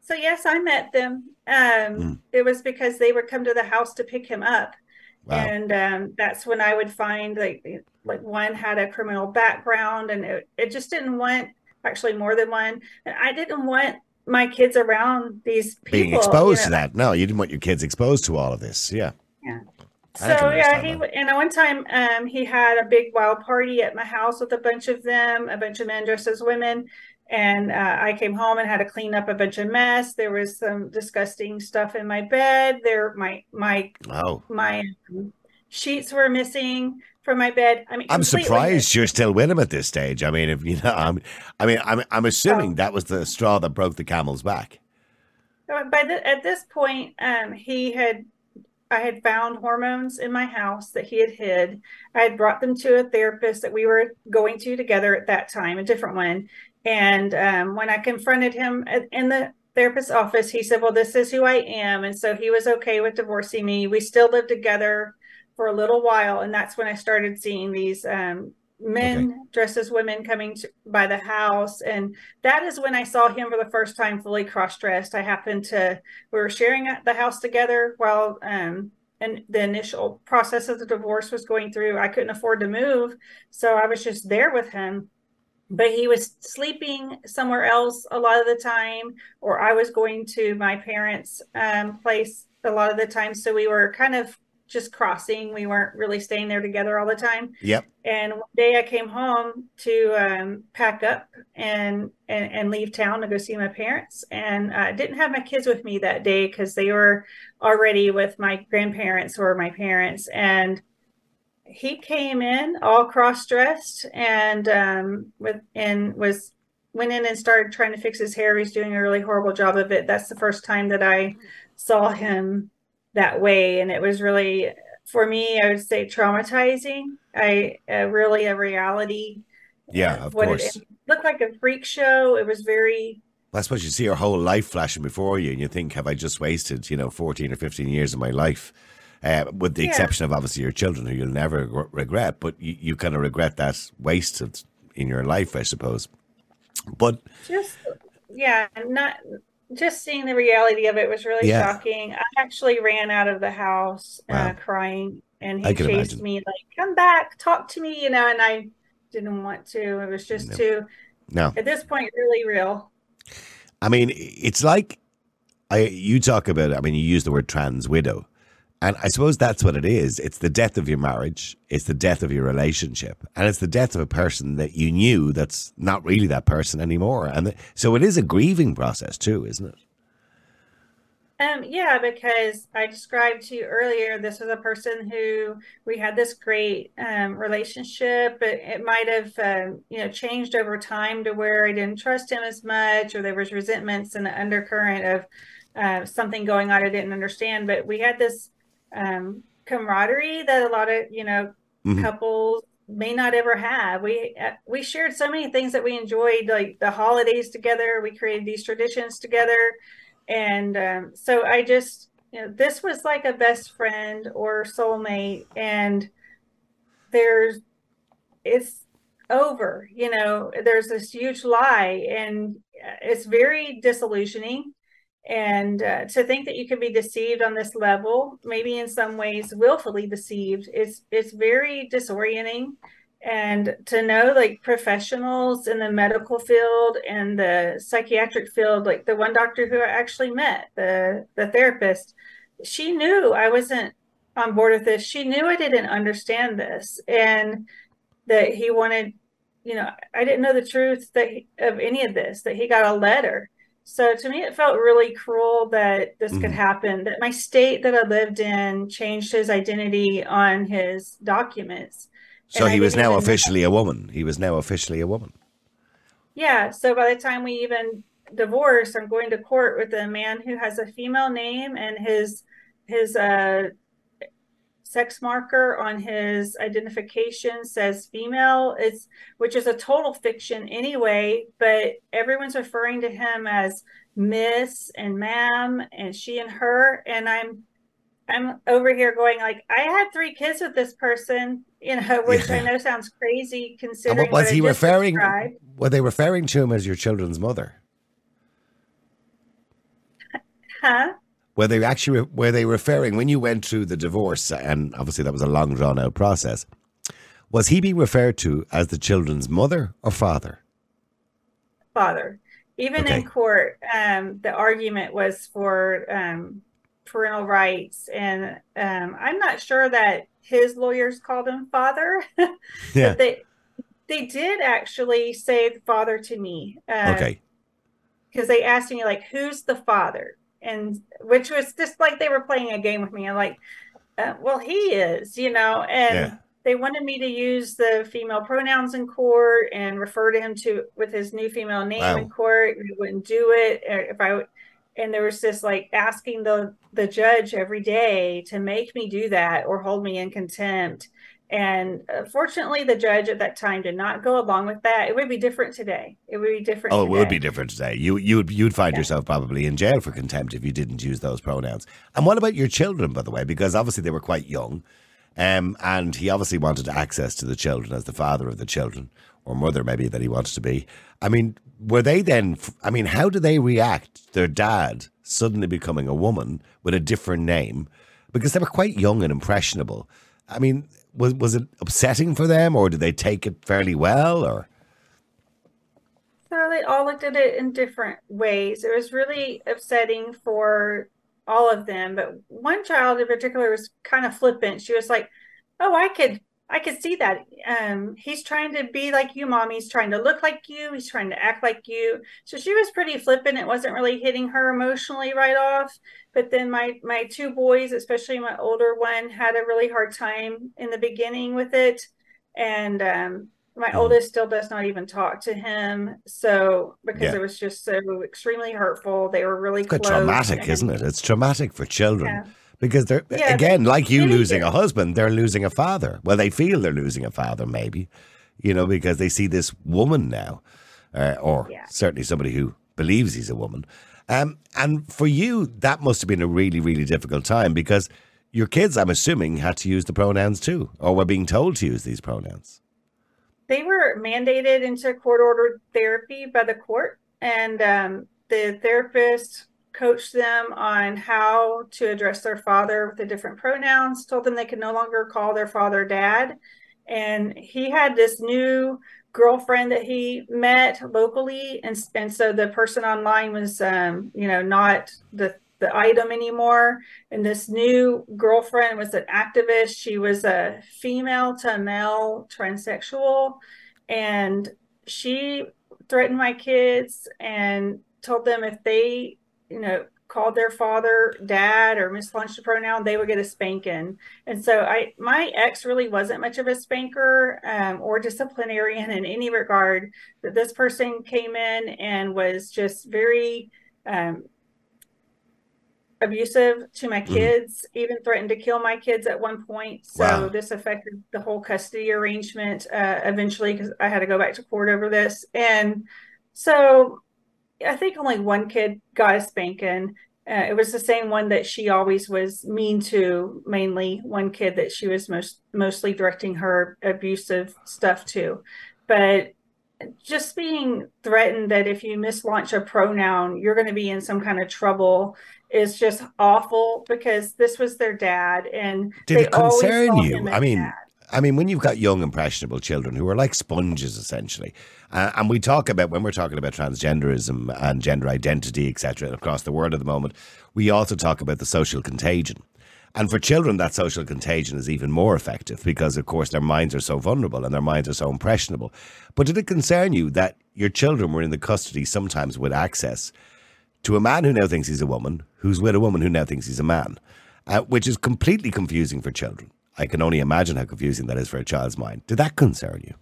So yes, I met them. Um, mm. It was because they would come to the house to pick him up, wow. and um, that's when I would find like like one had a criminal background, and it, it just didn't want actually more than one, and I didn't want my kids around these people being exposed you know? to that. No, you didn't want your kids exposed to all of this. Yeah. Yeah. So yeah, he that. and one time um, he had a big wild party at my house with a bunch of them, a bunch of men dressed as women, and uh, I came home and had to clean up a bunch of mess. There was some disgusting stuff in my bed. There, my my oh. my um, sheets were missing from my bed. I mean, I'm surprised you're still with him at this stage. I mean, if you know, I'm, I mean, I'm I'm assuming oh. that was the straw that broke the camel's back. By the, at this point, um, he had I had found hormones in my house that he had hid. I had brought them to a therapist that we were going to together at that time, a different one. And um, when I confronted him in the therapist's office, he said, Well, this is who I am. And so he was okay with divorcing me. We still lived together for a little while. And that's when I started seeing these um, men okay. dressed as women coming to, by the house. And that is when I saw him for the first time fully cross dressed. I happened to, we were sharing the house together while, um, and the initial process of the divorce was going through. I couldn't afford to move. So I was just there with him. But he was sleeping somewhere else a lot of the time, or I was going to my parents' um, place a lot of the time. So we were kind of just crossing. We weren't really staying there together all the time. Yep. And one day I came home to um, pack up and, and, and leave town to go see my parents, and I uh, didn't have my kids with me that day because they were already with my grandparents or my parents. And he came in all cross dressed and um, with and was went in and started trying to fix his hair. He's doing a really horrible job of it. That's the first time that I saw him that way and it was really for me i would say traumatizing i uh, really a reality yeah of course it, it, looked like a freak show it was very I suppose you see your whole life flashing before you, and you think, "Have I just wasted, you know, fourteen or fifteen years of my life?" Uh, with the yeah. exception of obviously your children, who you'll never regret, but you, you kind of regret that waste in your life, I suppose. But just yeah, not just seeing the reality of it was really yeah. shocking. I actually ran out of the house uh, wow. uh, crying, and he chased imagine. me like, "Come back, talk to me," you know. And I didn't want to. It was just no. too. No. At this point, really real. I mean, it's like I. You talk about. I mean, you use the word trans widow. And I suppose that's what it is. It's the death of your marriage. It's the death of your relationship. And it's the death of a person that you knew that's not really that person anymore. And so it is a grieving process too, isn't it? Um, yeah, because I described to you earlier, this was a person who we had this great um, relationship, but it might have, um, you know, changed over time to where I didn't trust him as much, or there was resentments and the undercurrent of uh, something going on I didn't understand. But we had this um, camaraderie that a lot of you know mm-hmm. couples may not ever have. We uh, we shared so many things that we enjoyed, like the holidays together. We created these traditions together, and um, so I just you know this was like a best friend or soulmate, and there's it's over. You know, there's this huge lie, and it's very disillusioning and uh, to think that you can be deceived on this level maybe in some ways willfully deceived it's it's very disorienting. And to know like professionals in the medical field and the psychiatric field like the one doctor who i actually met the the therapist she knew i wasn't on board with this. She knew i didn't understand this and that he wanted you know i didn't know the truth that he, of any of this that he got a letter so to me, it felt really cruel that this mm. could happen, that my state that I lived in changed his identity on his documents. So he was now officially a woman. He was now officially a woman. Yeah. So by the time we even divorced, I'm going to court with a man who has a female name and his his uh sex marker on his identification says female it's which is a total fiction anyway but everyone's referring to him as miss and ma'am and she and her and i'm i'm over here going like i had three kids with this person you know which yeah. i know sounds crazy considering and what was he referring described. were they referring to him as your children's mother huh were they actually were they referring when you went through the divorce and obviously that was a long drawn out process was he being referred to as the children's mother or father father even okay. in court um, the argument was for um, parental rights and um, i'm not sure that his lawyers called him father yeah. they they did actually say father to me uh, okay because they asked me like who's the father and which was just like they were playing a game with me. I'm like, uh, well, he is, you know, and yeah. they wanted me to use the female pronouns in court and refer to him to with his new female name wow. in court. He wouldn't do it if I. would. And there was this like asking the the judge every day to make me do that or hold me in contempt. And uh, fortunately, the judge at that time did not go along with that. It would be different today. It would be different. Oh, today. it would be different today. You you'd you'd find yeah. yourself probably in jail for contempt if you didn't use those pronouns. And what about your children, by the way? Because obviously they were quite young. Um, and he obviously wanted access to the children as the father of the children, or mother maybe that he wanted to be. I mean, were they then? I mean, how do they react? Their dad suddenly becoming a woman with a different name, because they were quite young and impressionable. I mean, was was it upsetting for them, or did they take it fairly well, or? So they all looked at it in different ways. It was really upsetting for all of them, but one child in particular was kind of flippant. She was like, "Oh, I could I could see that. Um, he's trying to be like you, mom. He's trying to look like you. He's trying to act like you. So she was pretty flippant. It wasn't really hitting her emotionally right off. But then my my two boys, especially my older one, had a really hard time in the beginning with it, and um, my mm. oldest still does not even talk to him. So because yeah. it was just so extremely hurtful, they were really it's traumatic, and, isn't it? It's traumatic for children. Yeah because they're yeah, again like you losing a husband they're losing a father well they feel they're losing a father maybe you know because they see this woman now uh, or certainly somebody who believes he's a woman um, and for you that must have been a really really difficult time because your kids i'm assuming had to use the pronouns too or were being told to use these pronouns they were mandated into court ordered therapy by the court and um, the therapist coached them on how to address their father with the different pronouns, told them they could no longer call their father dad. And he had this new girlfriend that he met locally. And, and so the person online was, um, you know, not the, the item anymore. And this new girlfriend was an activist. She was a female to male transsexual. And she threatened my kids and told them if they you know, called their father dad or mislaunched a pronoun, they would get a spanking. And so I, my ex really wasn't much of a spanker um, or disciplinarian in any regard. But this person came in and was just very um, abusive to my mm-hmm. kids, mm. even threatened to kill my kids at one point. So wow. this affected the whole custody arrangement uh, eventually because I had to go back to court over this. And so I think only one kid got a spanking. Uh, it was the same one that she always was mean to, mainly one kid that she was most mostly directing her abusive stuff to. But just being threatened that if you mislaunch a pronoun, you're going to be in some kind of trouble is just awful because this was their dad and did it concern you? I mean, dad. I mean, when you've got young, impressionable children who are like sponges, essentially, uh, and we talk about when we're talking about transgenderism and gender identity, etc., across the world at the moment, we also talk about the social contagion. And for children, that social contagion is even more effective because, of course, their minds are so vulnerable and their minds are so impressionable. But did it concern you that your children were in the custody sometimes with access to a man who now thinks he's a woman, who's with a woman who now thinks he's a man, uh, which is completely confusing for children? I can only imagine how confusing that is for a child's mind. Did that concern you?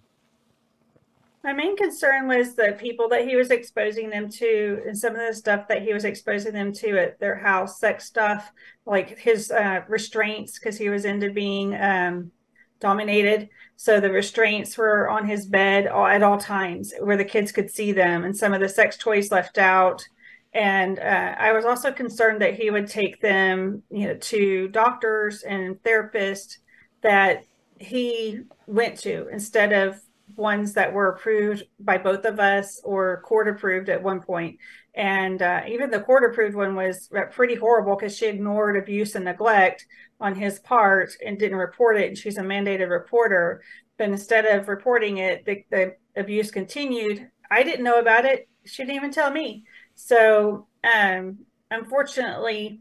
My main concern was the people that he was exposing them to and some of the stuff that he was exposing them to at their house, sex stuff, like his uh, restraints, because he was into being um, dominated. So the restraints were on his bed at all times where the kids could see them, and some of the sex toys left out. And uh, I was also concerned that he would take them, you know, to doctors and therapists that he went to instead of ones that were approved by both of us or court approved at one point. And uh, even the court approved one was pretty horrible because she ignored abuse and neglect on his part and didn't report it. And she's a mandated reporter. But instead of reporting it, the, the abuse continued. I didn't know about it. She didn't even tell me. So, um, unfortunately,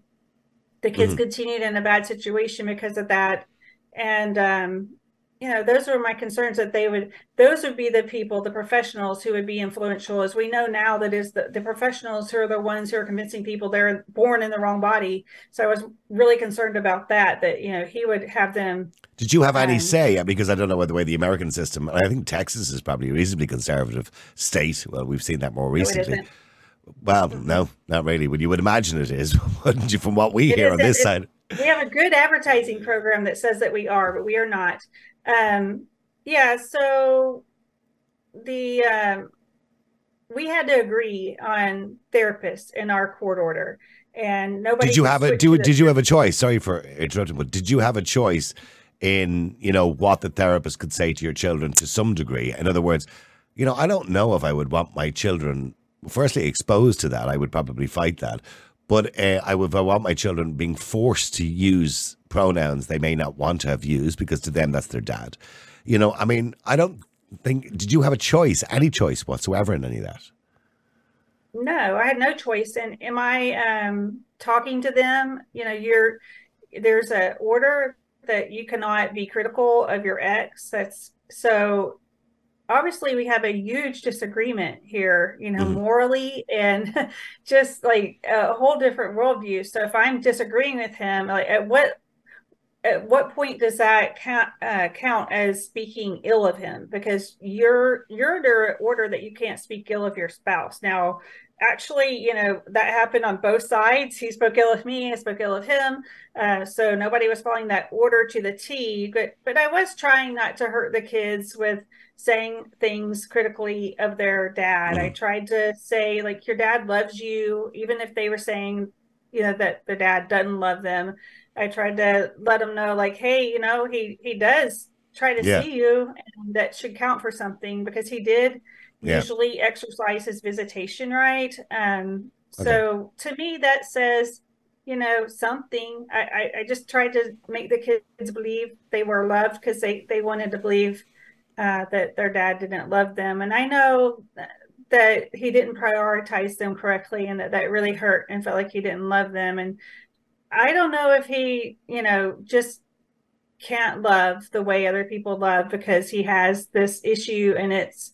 the kids mm-hmm. continued in a bad situation because of that. And um, you know those were my concerns that they would those would be the people the professionals who would be influential. As we know now that is the, the professionals who are the ones who are convincing people they're born in the wrong body. So i was really concerned about that that you know he would have them did you have um, any say because i don't know the way the american system i think texas is probably a reasonably conservative state. Well we've seen that more recently well, no, not really. Well, you would imagine it is, wouldn't you? From what we it hear on this side, we have a good advertising program that says that we are, but we are not. Um, yeah, so the um, we had to agree on therapists in our court order, and nobody. Did you have a do? Did you have a choice? Sorry for interrupting, but did you have a choice in you know what the therapist could say to your children to some degree. In other words, you know, I don't know if I would want my children firstly exposed to that. I would probably fight that, but uh, I would I want my children being forced to use pronouns they may not want to have used because to them that's their dad. You know, I mean, I don't think. Did you have a choice, any choice whatsoever in any of that? No, I had no choice. And am I um, talking to them? You know, you're there's a order that you cannot be critical of your ex. That's so obviously we have a huge disagreement here, you know, mm-hmm. morally and just like a whole different worldview. So if I'm disagreeing with him, like at what at what point does that count, uh, count as speaking ill of him? Because you're you're under order that you can't speak ill of your spouse. Now, actually, you know, that happened on both sides. He spoke ill of me, I spoke ill of him. Uh, so nobody was following that order to the T. But but I was trying not to hurt the kids with saying things critically of their dad. Mm. I tried to say like your dad loves you, even if they were saying, you know, that the dad doesn't love them. I tried to let them know like, hey, you know, he he does try to yeah. see you and that should count for something because he did yeah. usually exercise his visitation right. Um, so okay. to me, that says, you know, something. I, I, I, just tried to make the kids believe they were loved because they, they wanted to believe uh, that their dad didn't love them. And I know that he didn't prioritize them correctly and that that really hurt and felt like he didn't love them. And I don't know if he, you know, just can't love the way other people love because he has this issue and it's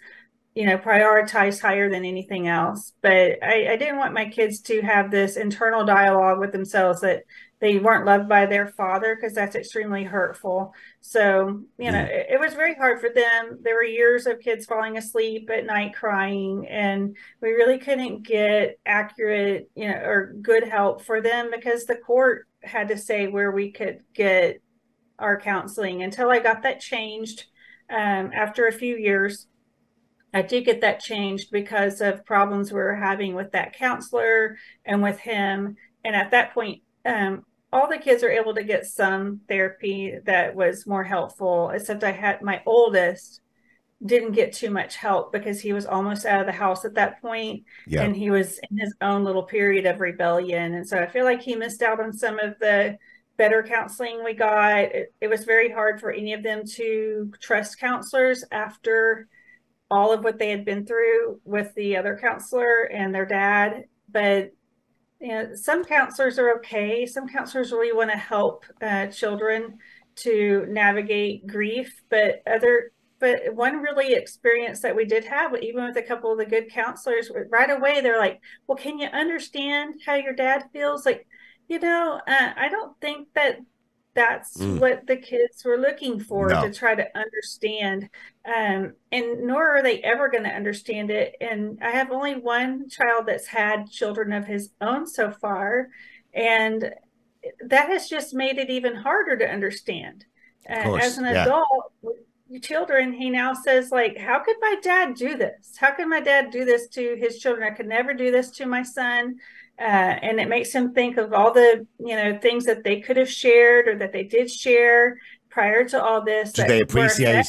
you know prioritized higher than anything else but I, I, didn't want my kids to have this internal dialogue with themselves that they weren't loved by their father because that's extremely hurtful. So you know it, it, was very hard for them. There were years of kids falling asleep at night crying and we really couldn't get accurate you know or good help for them because the court had to say where we could get our counseling. Until i got that changed um, after a few years I did get that changed because of problems we were having with that counselor and with him. And at that point, um, all the kids were able to get some therapy that was more helpful, except I had my oldest didn't get too much help because he was almost out of the house at that point, yeah. and he was in his own little period of rebellion. And so I feel like he missed out on some of the better counseling we got. It, it was very hard for any of them to trust counselors after all of what they had been through with the other counselor and their dad. But know, some counselors are okay. Some counselors really want to help uh, children to navigate grief, but other but one really experience that we did have, even with a couple of the good counselors, right away they're like, "Well, can you understand how your dad feels?" Like, you know, uh, I don't think that that's mm. what the kids were looking for no. to try to understand um, and nor are they ever going to understand it and i have only one child that's had children of his own so far and that has just made it even harder to understand uh, as an yeah. adult children he now says like how could my dad do this how could my dad do this to his children i could never do this to my son uh, and it makes him think of all the you know things that they could have shared or that they did share prior to all this. Do they appreciate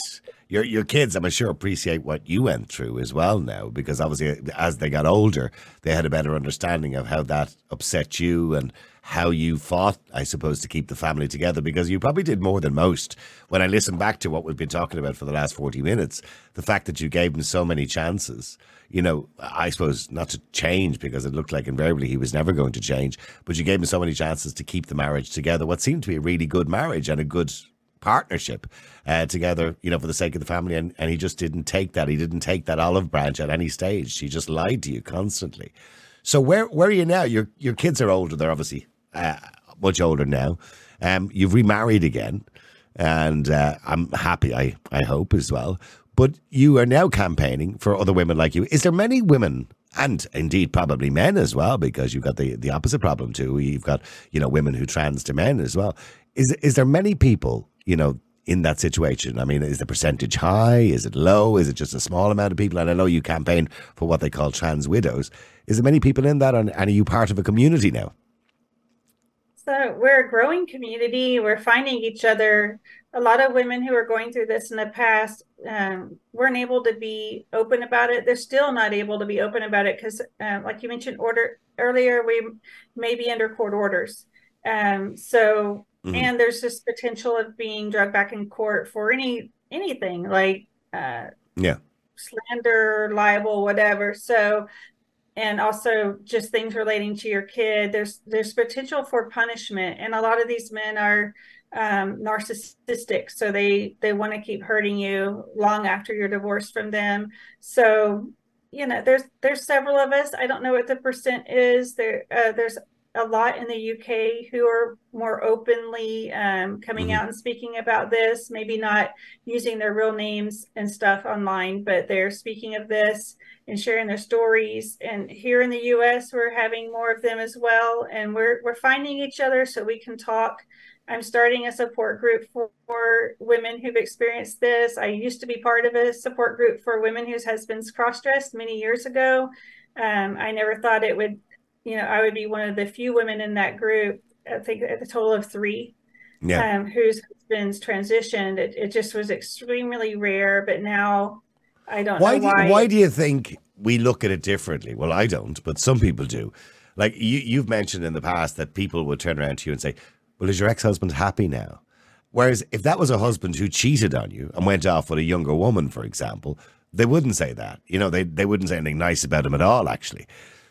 your your kids? I'm sure appreciate what you went through as well now, because obviously as they got older, they had a better understanding of how that upset you and how you fought, I suppose, to keep the family together. Because you probably did more than most. When I listen back to what we've been talking about for the last 40 minutes, the fact that you gave him so many chances you know, I suppose not to change because it looked like invariably he was never going to change, but you gave him so many chances to keep the marriage together. What seemed to be a really good marriage and a good partnership uh, together, you know, for the sake of the family. And, and he just didn't take that. He didn't take that olive branch at any stage. He just lied to you constantly. So where where are you now? Your your kids are older. They're obviously uh, much older now. Um, you've remarried again, and uh, I'm happy. I I hope as well. But you are now campaigning for other women like you. Is there many women and indeed probably men as well, because you've got the, the opposite problem too. You've got, you know, women who trans to men as well. Is is there many people, you know, in that situation? I mean, is the percentage high? Is it low? Is it just a small amount of people? And I know you campaign for what they call trans widows. Is there many people in that and, and are you part of a community now? So we're a growing community. We're finding each other a lot of women who are going through this in the past um, weren't able to be open about it. They're still not able to be open about it because, uh, like you mentioned, order earlier, we may be under court orders. Um, so, mm-hmm. and there's this potential of being dragged back in court for any anything like, uh, yeah, slander, libel, whatever. So, and also just things relating to your kid. There's there's potential for punishment, and a lot of these men are um, narcissistic so they they want to keep hurting you long after you're divorced from them. So you know there's there's several of us. I don't know what the percent is. There uh, there's a lot in the uk who are more openly um, coming mm-hmm. out and speaking about this maybe not using their real names and stuff online but they're speaking of this and sharing their stories and here in the us we're having more of them as well and we're we're finding each other so we can talk I'm starting a support group for, for, women who've experienced this. I used to be part of a support group for women whose husbands cross dressed many years ago. Um, I never thought it would, you know, I would be one of the few women in that group. I think a total of three, yeah. um, whose husbands transitioned. It, it just was extremely rare, but now I don't why know why. Do, why do you think we look at it differently? Well, I don't, but some people do. Like you, you've mentioned in the past that people would turn around to you and say, well, is your ex husband happy now? Whereas if that was a husband who cheated on you and went off with a younger woman, for example, they wouldn't say that. You know, they, they wouldn't say anything nice about him at all, actually.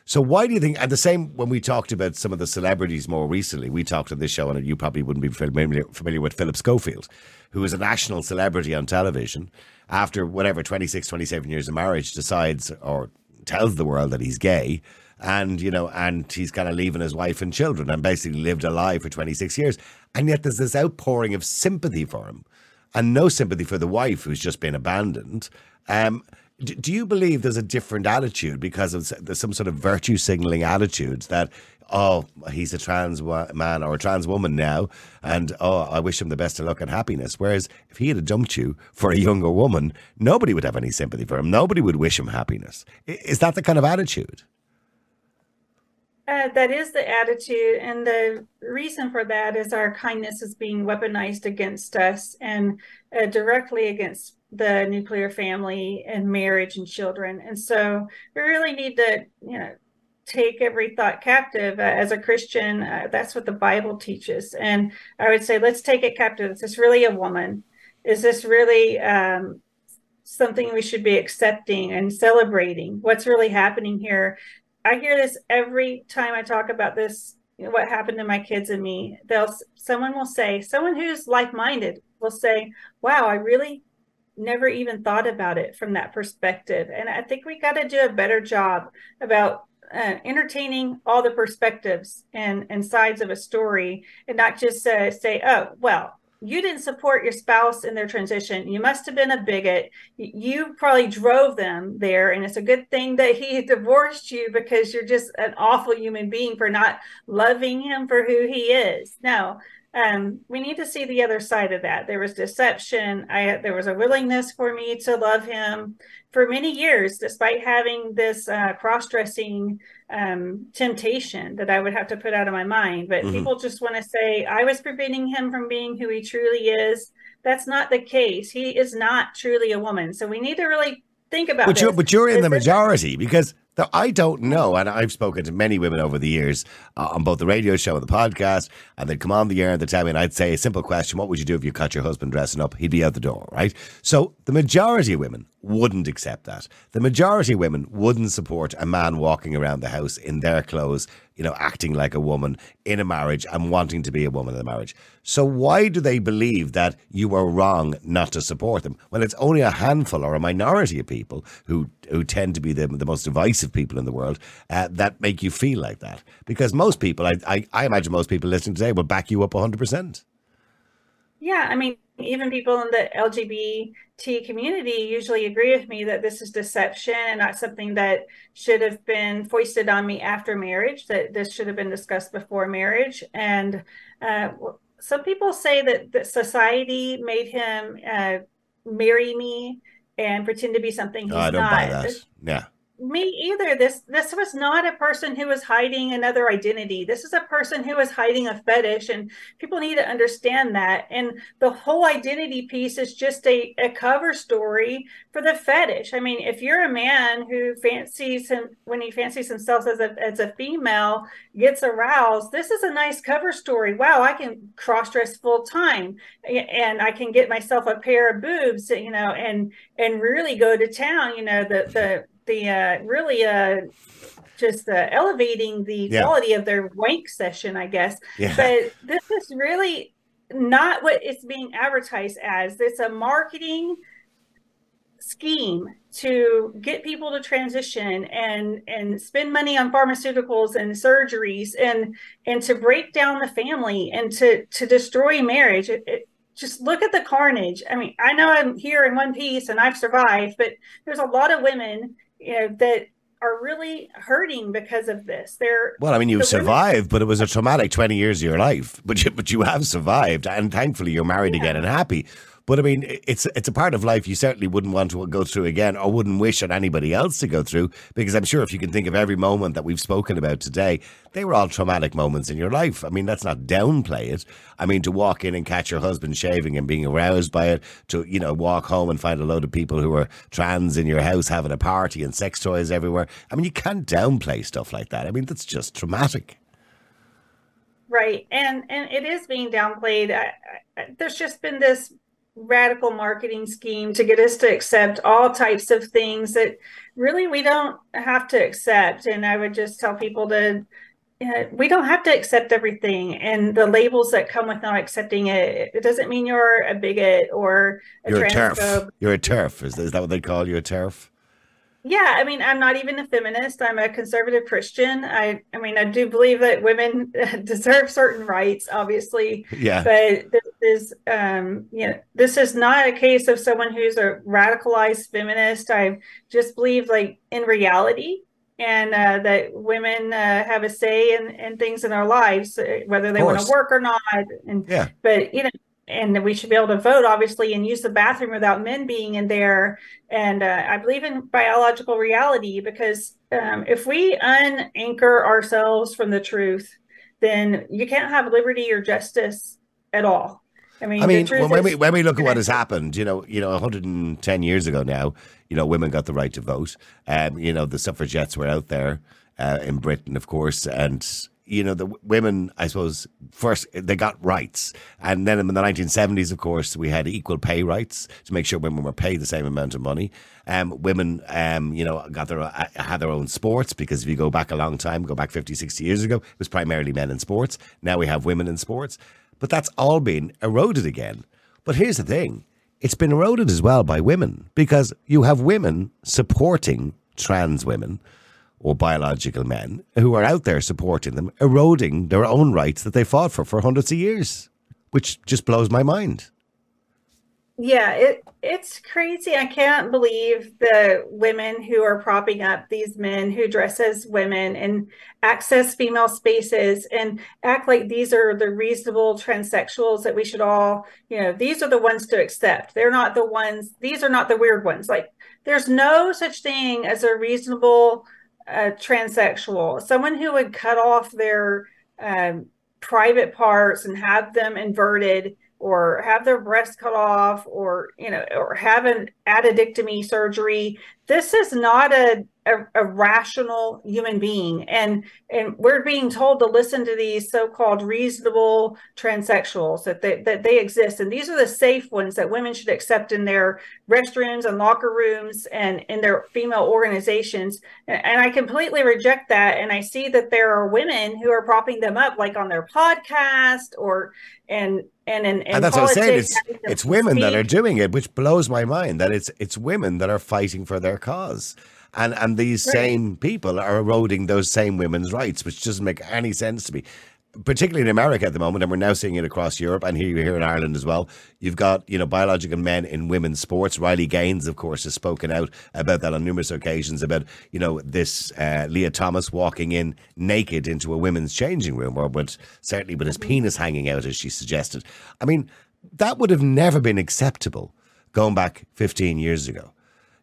So why do you think? And the same when we talked about some of the celebrities more recently, we talked on this show, and you probably wouldn't be familiar, familiar with Philip Schofield, who is a national celebrity on television. After whatever 26, 27 years of marriage, decides or tells the world that he's gay and you know, and he's kind of leaving his wife and children and basically lived a lie for 26 years. And yet there's this outpouring of sympathy for him and no sympathy for the wife who's just been abandoned. Um, do you believe there's a different attitude because of there's some sort of virtue signaling attitudes that oh he's a trans man or a trans woman now and oh I wish him the best of luck and happiness. Whereas if he had dumped you for a younger woman nobody would have any sympathy for him. Nobody would wish him happiness. Is that the kind of attitude? Uh, that is the attitude. And the reason for that is our kindness is being weaponized against us and uh, directly against the nuclear family and marriage and children. And so we really need to, you know, take every thought captive. Uh, as a Christian, uh, that's what the Bible teaches. And I would say, let's take it captive. Is this really a woman? Is this really um, something we should be accepting and celebrating? What's really happening here? I hear this every time I talk about this, what happened to my kids and me. They'll someone will say, someone who's like-minded will say, "Wow, I really never even thought about it from that perspective." And I think we got to do a better job about uh, entertaining all the perspectives and and sides of a story, and not just uh, say, "Oh, well, you didn't support your spouse in their transition. You must have been a bigot. You probably drove them there. And it's a good thing that he divorced you because you're just an awful human being for not loving him for who he is. No, um, we need to see the other side of that. There was deception. I there was a willingness for me to love him for many years, despite having this uh, cross-dressing um, temptation that I would have to put out of my mind. But mm-hmm. people just want to say I was preventing him from being who he truly is. That's not the case. He is not truly a woman. So we need to really think about. But this. you're but you're in is the majority because I don't know, and I've spoken to many women over the years uh, on both the radio show and the podcast, and they'd come on the air and they'd tell me, and I'd say a simple question: What would you do if you caught your husband dressing up? He'd be out the door, right? So the majority of women wouldn't accept that. The majority of women wouldn't support a man walking around the house in their clothes, you know, acting like a woman in a marriage and wanting to be a woman in a marriage. So why do they believe that you are wrong not to support them when it's only a handful or a minority of people who who tend to be the, the most divisive people in the world uh, that make you feel like that? Because most people, I, I, I imagine most people listening today will back you up 100%. Yeah, I mean, even people in the LGBT community usually agree with me that this is deception and not something that should have been foisted on me after marriage, that this should have been discussed before marriage. And uh, some people say that, that society made him uh, marry me and pretend to be something he's no, I don't not. buy that. Yeah. Me either. This this was not a person who was hiding another identity. This is a person who was hiding a fetish, and people need to understand that. And the whole identity piece is just a, a cover story for the fetish. I mean, if you're a man who fancies him when he fancies himself as a as a female, gets aroused, this is a nice cover story. Wow, I can cross dress full time, and I can get myself a pair of boobs, you know, and and really go to town. You know, the the the uh, really uh, just uh, elevating the yeah. quality of their wank session, I guess. Yeah. But this is really not what it's being advertised as. It's a marketing scheme to get people to transition and and spend money on pharmaceuticals and surgeries and and to break down the family and to to destroy marriage it, it, just look at the carnage i mean i know i'm here in one piece and i've survived but there's a lot of women you know that are really hurting because of this. They're well, I mean, you've survived, women- but it was a traumatic twenty years of your life. But you, but you have survived, and thankfully, you're married yeah. again and happy. But I mean, it's it's a part of life you certainly wouldn't want to go through again, or wouldn't wish on anybody else to go through. Because I'm sure if you can think of every moment that we've spoken about today, they were all traumatic moments in your life. I mean, let's not downplay it. I mean, to walk in and catch your husband shaving and being aroused by it, to you know walk home and find a load of people who are trans in your house having a party and sex toys everywhere. I mean, you can't downplay stuff like that. I mean, that's just traumatic. Right, and and it is being downplayed. I, I, there's just been this radical marketing scheme to get us to accept all types of things that really we don't have to accept. And I would just tell people to, uh, we don't have to accept everything. And the labels that come with not accepting it, it doesn't mean you're a bigot or a you're a TERF. You're a TERF. Is, is that what they call you, a TERF? Yeah, I mean, I'm not even a feminist. I'm a conservative Christian. I, I mean, I do believe that women deserve certain rights, obviously. Yeah. But this is, um, you know, this is not a case of someone who's a radicalized feminist. I just believe, like, in reality, and uh, that women uh, have a say in, in things in their lives, uh, whether they want to work or not. And yeah. But you know, and we should be able to vote obviously and use the bathroom without men being in there and uh, i believe in biological reality because um, if we unanchor ourselves from the truth then you can't have liberty or justice at all I mean, I mean, when, is, we when we look at what has happened, you know, you know, 110 years ago now, you know, women got the right to vote. Um, you know, the suffragettes were out there uh, in Britain, of course, and you know, the women, I suppose, first they got rights, and then in the 1970s, of course, we had equal pay rights to make sure women were paid the same amount of money. Um, women, um, you know, got their uh, had their own sports because if you go back a long time, go back 50, 60 years ago, it was primarily men in sports. Now we have women in sports, but that's all been eroded again. But here's the thing: it's been eroded as well by women because you have women supporting trans women or biological men who are out there supporting them, eroding their own rights that they fought for for hundreds of years, which just blows my mind. Yeah, it it's crazy. I can't believe the women who are propping up these men who dress as women and access female spaces and act like these are the reasonable transsexuals that we should all, you know, these are the ones to accept. They're not the ones, these are not the weird ones. Like there's no such thing as a reasonable a transsexual, someone who would cut off their um, private parts and have them inverted or have their breasts cut off or you know or have an addictomy surgery. This is not a a, a, rational human being and and we're being told to listen to these so-called reasonable transsexuals that they that they exist and these are the safe ones that women should accept in their restrooms and locker rooms and in their female organizations and, and i completely reject that and i see that there are women who are propping them up like on their podcast or and and in, in and that's what I'm saying. It's it's women speak. that are doing it, which blows my mind. That it's it's women that are fighting for their cause and and these right. same people are eroding those same women's rights, which doesn't make any sense to me. Particularly in America at the moment, and we're now seeing it across Europe and here here in Ireland as well. You've got you know biological men in women's sports. Riley Gaines, of course, has spoken out about that on numerous occasions about you know this uh, Lia Thomas walking in naked into a women's changing room, or with certainly with his mm-hmm. penis hanging out, as she suggested. I mean, that would have never been acceptable going back 15 years ago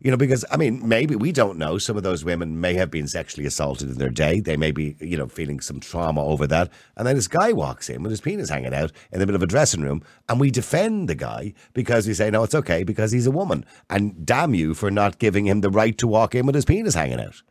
You know, because I mean, maybe we don't know. Some of those women may have been sexually assaulted in their day. They may be, you know, feeling some trauma over that. And then this guy walks in with his penis hanging out in the middle of a dressing room, and we defend the guy because we say, no, it's okay because he's a woman. And damn you for not giving him the right to walk in with his penis hanging out.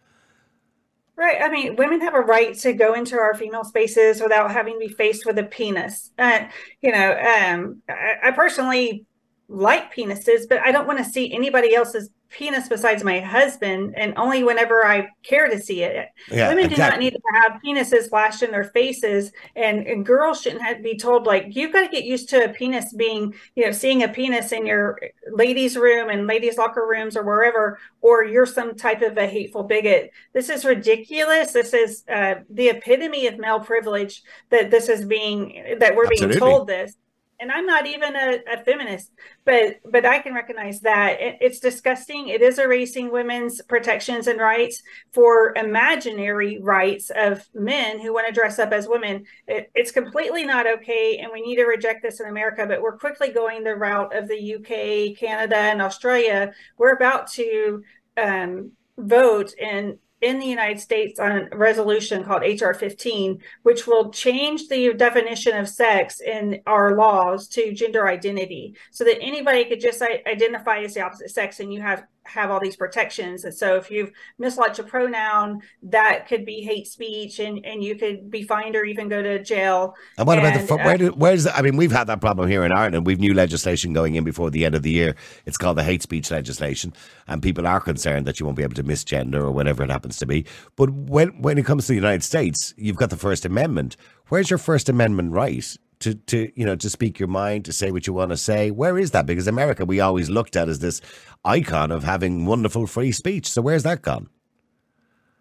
Right. I mean, women have a right to go into our female spaces without having to be faced with a penis. Uh, you know, um, I, I personally like penises, but I don't want to see anybody else's penis besides my husband, and only whenever I care to see it. Yeah, Women do not need to have penises flashed in their faces, and, and girls shouldn't have to be told like you've got to get used to a penis being, you know, seeing a penis in your ladies' room and ladies' locker rooms or wherever, or you're some type of a hateful bigot. This is ridiculous. This is uh, the epitome of male privilege that this is being that we're Absolutely. being told this and I'm not even a, a, feminist, but but I can recognize that it, it's disgusting. It is erasing women's protections and rights for imaginary rights of men who want to dress up as women. It, it's completely not okay, and we need to reject this in America. But we're quickly going the route of the UK, Canada, and Australia. We're about to um, vote and in the United States on a resolution called HR 15, which will change the definition of sex in our laws to gender identity so that anybody could just identify as the opposite sex and you have have all these protections. And so if you've mislodged a pronoun, that could be hate speech and, and you could be fined or even go to jail. And what and, about the, uh, where do, where's, I mean, we've had that problem here in Ireland. We've new legislation going in before the end of the year. It's called the hate speech legislation. And people are concerned that you won't be able to misgender or whatever it happens to be. But when, when it comes to the United States, you've got the First Amendment. Where's your First Amendment right? To to you know to speak your mind to say what you want to say. Where is that? Because america we always looked at as this icon of having wonderful free speech. So where's that gone?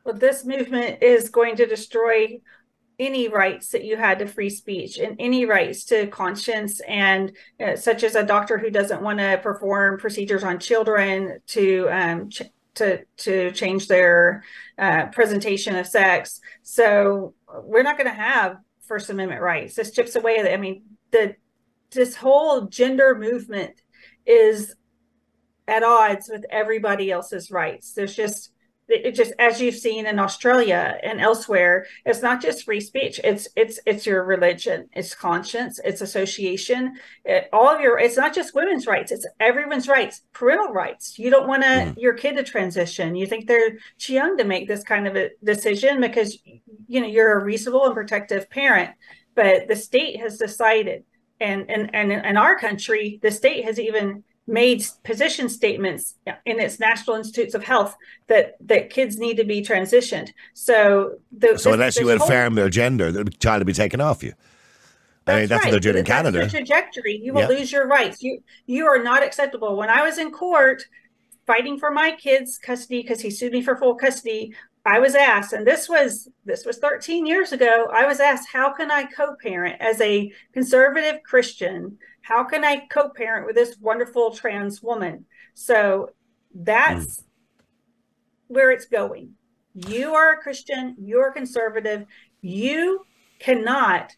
Well this movement is going to destroy any rights that you had to free speech and any rights to conscience and uh, such as a doctor who doesn't want to perform procedures on children to um, ch- to to change their uh, presentation of sex. So we're not going to have First Amendment rights. This chips away at I mean, the this whole gender movement is at odds with everybody else's rights. There's just it just as you've seen in Australia and elsewhere, it's not just free speech. It's it's it's your religion, it's conscience, it's association, it, all of your. It's not just women's rights; it's everyone's rights, parental rights. You don't want to mm. your kid to transition. You think they're too young to make this kind of a decision because you know you're a reasonable and protective parent, but the state has decided, and and and in our country, the state has even made position statements in its national institutes of health that that kids need to be transitioned. So the, so unless you affirm their gender, the child will be taken off you. I mean, that's right. what they're doing in Canada. That's trajectory. You will yeah. lose your rights. You you are not acceptable. When I was in court fighting for my kids' custody because he sued me for full custody, I was asked, and this was this was 13 years ago. I was asked, how can I co-parent as a conservative Christian? How can I co-parent with this wonderful trans woman? So that's mm. where it's going. You are a Christian. You're conservative. You cannot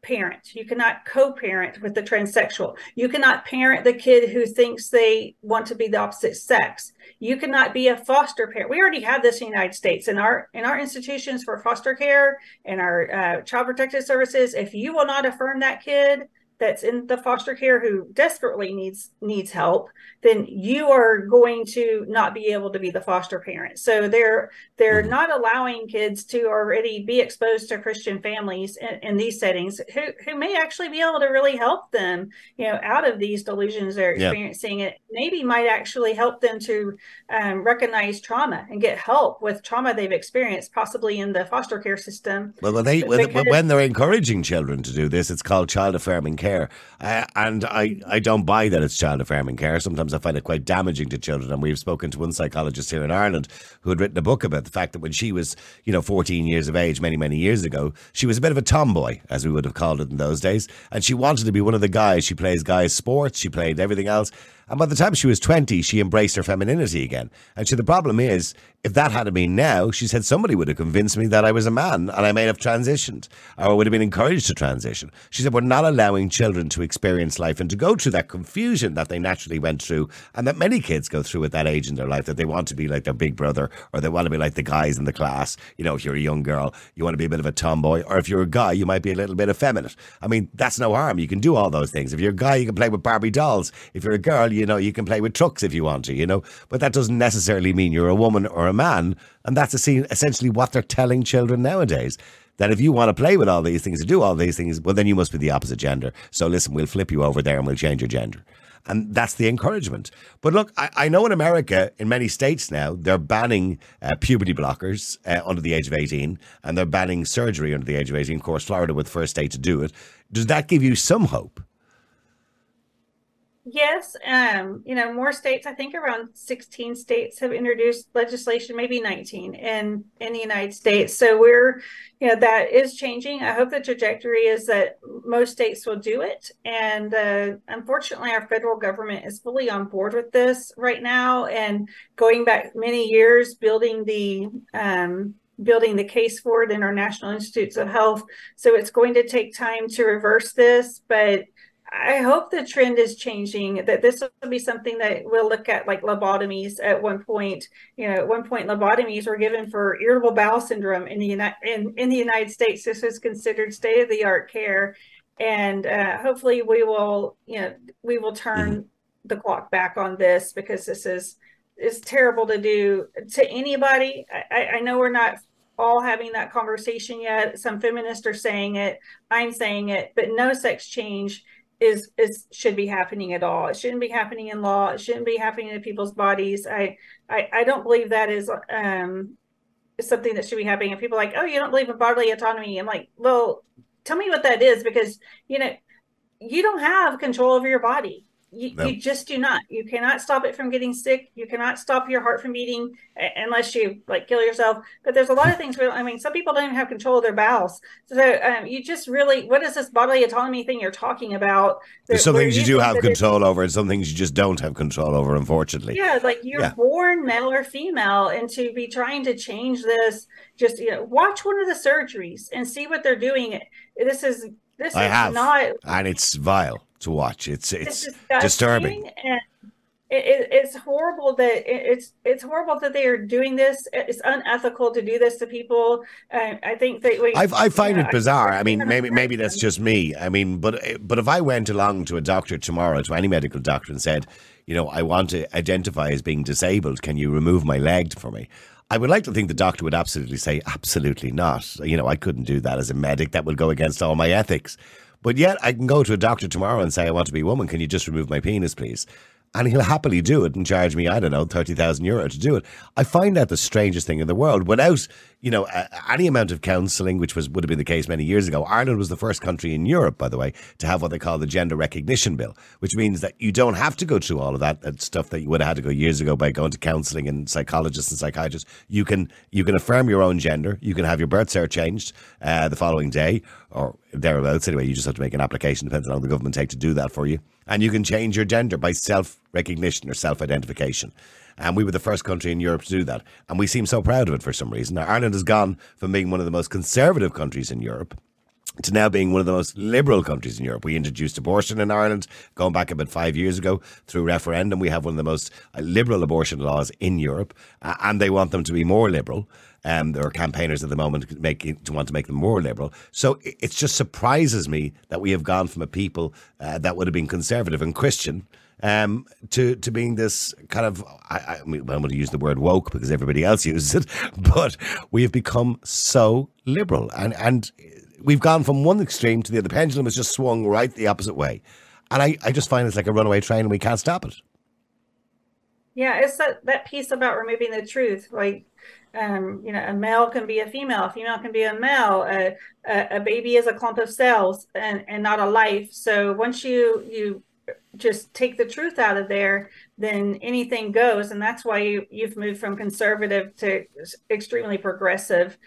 parent. You cannot co-parent with the transsexual. You cannot parent the kid who thinks they want to be the opposite sex. You cannot be a foster parent. We already have this in the United States in our in our institutions for foster care and our uh, child protective services. If you will not affirm that kid, that's in the foster care who desperately needs needs help then you are going to not be able to be the foster parent so they're they're mm-hmm. not allowing kids to already be exposed to christian families in, in, these settings who who may actually be able to really help them you know out of these delusions they're experiencing it maybe might actually help them to um, recognize trauma and get help with trauma they've experienced possibly in the foster care system well when they when, when they're encouraging children to do this it's called child affirming care care. Uh, and I, I don't buy that it's child affirming care. Sometimes I find it quite damaging to children. And we've spoken to one psychologist here in Ireland who had written a book about the fact that when she was, you know, 14 years of age, many, many years ago, she was a bit of a tomboy, as we would have called it in those days. And she wanted to be one of the guys. She plays guys' sports, she played everything else. And by the time she was 20, she embraced her femininity again. And she, the problem is, if that had been now, she said somebody would have convinced me that I was a man and I may have transitioned or would have been encouraged to transition. She said, We're not allowing children to experience life and to go through that confusion that they naturally went through and that many kids go through at that age in their life that they want to be like their big brother or they want to be like the guys in the class. You know, if you're a young girl, you want to be a bit of a tomboy, or if you're a guy, you might be a little bit effeminate. I mean, that's no harm. You can do all those things. If you're a guy, you can play with Barbie dolls. If you're a girl, you know, you can play with trucks if you want to, you know, but that doesn't necessarily mean you're a woman or a man. And that's essentially what they're telling children nowadays. That if you want to play with all these things and do all these things, well, then you must be the opposite gender. So listen, we'll flip you over there and we'll change your gender. And that's the encouragement. But look, I, I know in America, in many states now, they're banning uh, puberty blockers uh, under the age of 18 and they're banning surgery under the age of 18. Of course, Florida was the first state to do it. Does that give you some hope? Yes, um, you know, more states, I think around 16 states have introduced legislation, maybe 19 in in the United States. So we're, you know, that is changing. I hope the trajectory is that most states will do it. And uh, unfortunately, our federal government is fully on board with this right now and going back many years building the um, building the case for it in our national institutes of health. So it's going to take time to reverse this, but I hope the trend is changing. That this will be something that we'll look at, like lobotomies. At one point, you know, at one point, lobotomies were given for irritable bowel syndrome in the United in, in the United States. This was considered state of the art care, and uh, hopefully, we will, you know, we will turn mm-hmm. the clock back on this because this is is terrible to do to anybody. I, I know we're not all having that conversation yet. Some feminists are saying it. I'm saying it, but no sex change is is should be happening at all. It shouldn't be happening in law. It shouldn't be happening in people's bodies. I I, I don't believe that is um something that should be happening. And people like, oh, you don't believe in bodily autonomy. I'm like, well, tell me what that is because you know you don't have control over your body. You, no. you just do not. You cannot stop it from getting sick. You cannot stop your heart from beating unless you like kill yourself. But there's a lot of things where I mean, some people don't even have control of their bowels. So um, you just really, what is this bodily autonomy thing you're talking about? There's some things you, do have control over, and some things you just don't have control over. Unfortunately, yeah, like you're yeah. born male or female, and to be trying to change this, just you know, watch one of the surgeries and see what they're doing. This is this I is have, not, and it's vile to watch. It's it's, it's disturbing. And it, it, it's horrible that it, it's it's horrible that they are doing this. It's unethical to do this to people. Uh, I think that we, I, I find it bizarre. I, I mean, maybe maybe that's just me. I mean, but but if I went along to a doctor tomorrow, to any medical doctor, and said, you know, I want to identify as being disabled. Can you remove my leg for me? I would like to think the doctor would absolutely say, absolutely not. You know, I couldn't do that as a medic. That would go against all my ethics. But yet I can go to a doctor tomorrow and say, I want to be a woman. Can you just remove my penis, please? and he'll happily do it and charge me, I don't know, 30,000 euro to do it. I find that the strangest thing in the world without, you know, any amount of counselling, which was would have been the case many years ago. Ireland was the first country in Europe, by the way, to have what they call the gender recognition bill, which means that you don't have to go through all of that, that stuff that you would have had to go years ago by going to counselling and psychologists and psychiatrists. You can you can affirm your own gender. You can have your birth cert changed uh, the following day or thereabouts. Anyway, you just have to make an application, depends on how the government take to do that for you and you can change your gender by self recognition or self identification. And we were the first country in Europe to do that. And we seem so proud of it for some reason. Now, Ireland has gone from being one of the most conservative countries in Europe to now being one of the most liberal countries in Europe. We introduced abortion in Ireland going back about five years ago through referendum. We have one of the most uh, liberal abortion laws in Europe, uh, and they want them to be more liberal. Um, there are campaigners at the moment making to want to make them more liberal. So it, it just surprises me that we have gone from a people uh, that would have been conservative and Christian um, to to being this kind of I, I mean, I'm going to use the word woke because everybody else uses it, but we have become so liberal and and we've gone from one extreme to the other. The pendulum has just swung right the opposite way, and I, I just find it's like a runaway train and we can't stop it. Yeah, it's that that piece about removing the truth, like um, you know, a male can be a female, a female can be a male. A, a, a, baby is a clump of cells and, and not a life. So once you you just take the truth out of there, then anything goes, and that's why you you've moved from conservative to extremely progressive.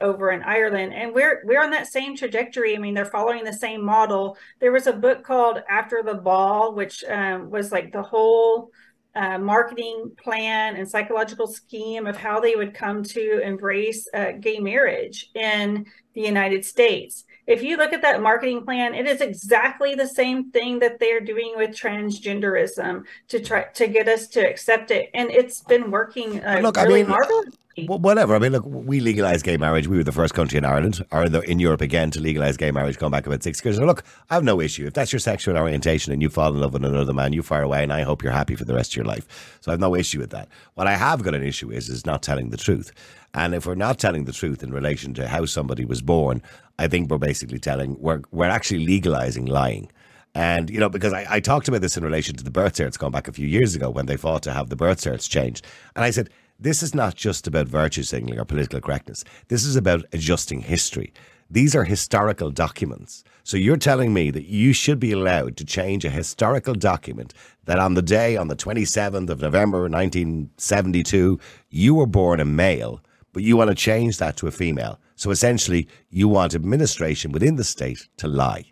over in Ireland, and we're we're on that same trajectory. I mean, they're following the same model. There was a book called After the Ball, which um, was like the whole uh, marketing plan and psychological scheme of how they would come to embrace uh, gay marriage in the United States. If you look at that marketing plan, it is exactly the same thing that they're doing with transgenderism to try to get us to accept it, and it's been working uh, look, really I mean, marvelously whatever. I mean, look, we legalized gay marriage. We were the first country in Ireland, or in Europe again, to legalize gay marriage going back about six years. So look, I have no issue. If that's your sexual orientation and you fall in love with another man, you fire away, and I hope you're happy for the rest of your life. So I have no issue with that. What I have got an issue is, is not telling the truth. And if we're not telling the truth in relation to how somebody was born, I think we're basically telling, we're, we're actually legalizing lying. And, you know, because I, I talked about this in relation to the birth certs going back a few years ago when they fought to have the birth certs changed. And I said, this is not just about virtue signaling or political correctness. This is about adjusting history. These are historical documents. So you're telling me that you should be allowed to change a historical document that on the day, on the 27th of November 1972, you were born a male, but you want to change that to a female. So essentially, you want administration within the state to lie,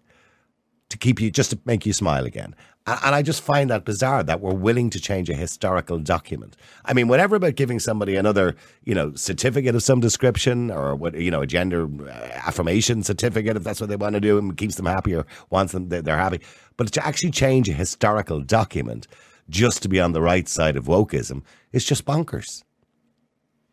to keep you, just to make you smile again. And I just find that bizarre that we're willing to change a historical document. I mean, whatever about giving somebody another, you know, certificate of some description or what, you know, a gender uh, affirmation certificate if that's what they want to do and keeps them happy or wants them, they're happy. But to actually change a historical document just to be on the right side of wokeism is just bonkers.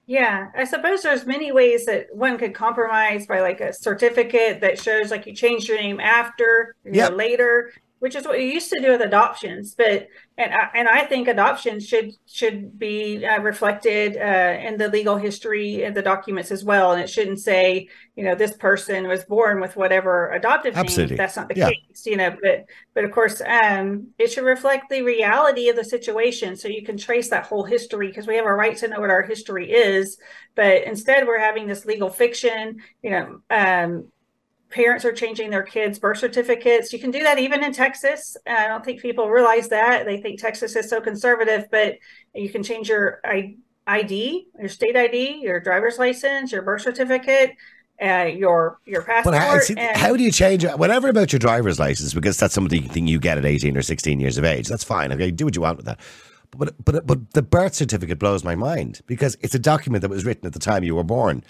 Yeah, I suppose there's many ways that one could compromise by like a certificate that shows like you changed your name after, you yep. know, later which is what you used to do with adoptions. But and I, and I think adoptions should should be uh, reflected uh, in the legal history and the documents as well, and it shouldn't say you know this person was born with whatever adoptive Absolutely. name. That's not the yeah. case, you know. But but of course, um, it should reflect the reality of the situation, so you can trace that whole history because we have a right to know what our history is. But instead, we're having this legal fiction, you know. Um, parents are changing their kids' birth certificates. You can do that even in Texas. I don't think people realize that. They think Texas is so conservative, but you can change your ID, your state ID, your driver's license, your birth certificate. Uh, your your passport. Well, how, see, how, do you change whatever about your driver's license? Because that's something you get at eighteen or sixteen years of age. That's fine. Okay, do what you want with that. But but but the birth certificate blows my mind because it's a document that was written at the time you were born.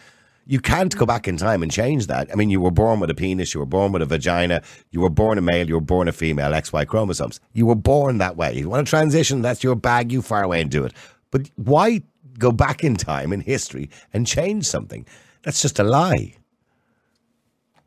You can't go back in time and change that. I mean, you were born with a penis, you were born with a vagina, you were born a male, you were born a female, XY chromosomes. You were born that way. If you want to transition, that's your bag, you far away and do it. But why go back in time in history and change something? That's just a lie.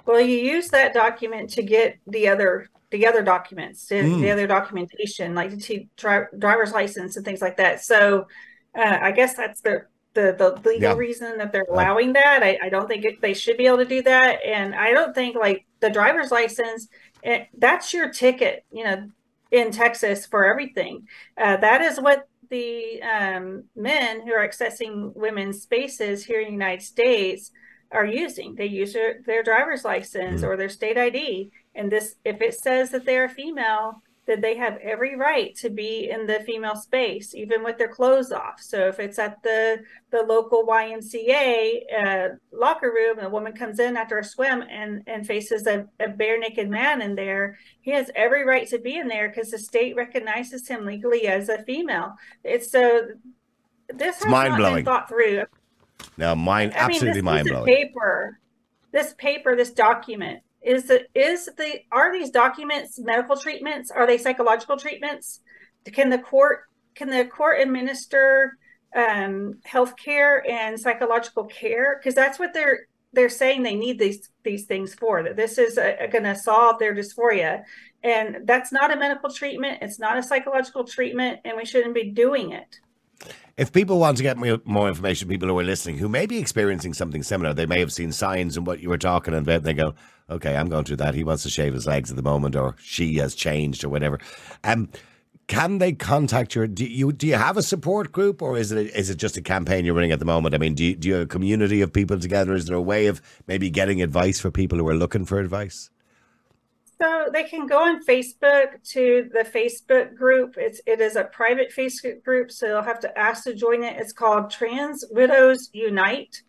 Well, you use that document to get the other the other documents, mm. the other documentation, like the driver's license and things like that. So uh, I guess that's the the the legal yeah. reason that they're allowing that. I, I don't think it, they should be able to do that, and I don't think like the driver's license. It, eh, that's your ticket, you know, in Texas for everything. Uh, that is what the um, men who are accessing women's spaces here in the United States are using. They use their, their driver's license mm-hmm. or their state ID, and this if it says that they're a female that they have every right to be in the female space, even with their clothes off. So if it's at the the local YMCA uh, locker room, and a woman comes in after a swim and and faces a, a bare naked man in there, he has every right to be in there because the state recognizes him legally as a female. It's so this has mind blowing thought through. Now, mind I absolutely mind blowing. Paper, this paper, this document is the is the are these documents medical treatments are they psychological treatments? Can the court can the court administer um, health care and psychological care? Because that's what they're they're saying they need these these things for that this is going to solve their dysphoria. And that's not a medical treatment it's not a psychological treatment and we shouldn't be doing it. If people want to get more information, people who are listening who may be experiencing something similar, they may have seen signs and what you were talking about. They go, okay, I'm going through that. He wants to shave his legs at the moment, or she has changed, or whatever. Um, can they contact your? Do you do you have a support group, or is it is it just a campaign you're running at the moment? I mean, do you, do you have a community of people together? Is there a way of maybe getting advice for people who are looking for advice? So they can go on Facebook to the Facebook group. It's it is a private Facebook group, so they'll have to ask to join it. It's called Trans Widows Unite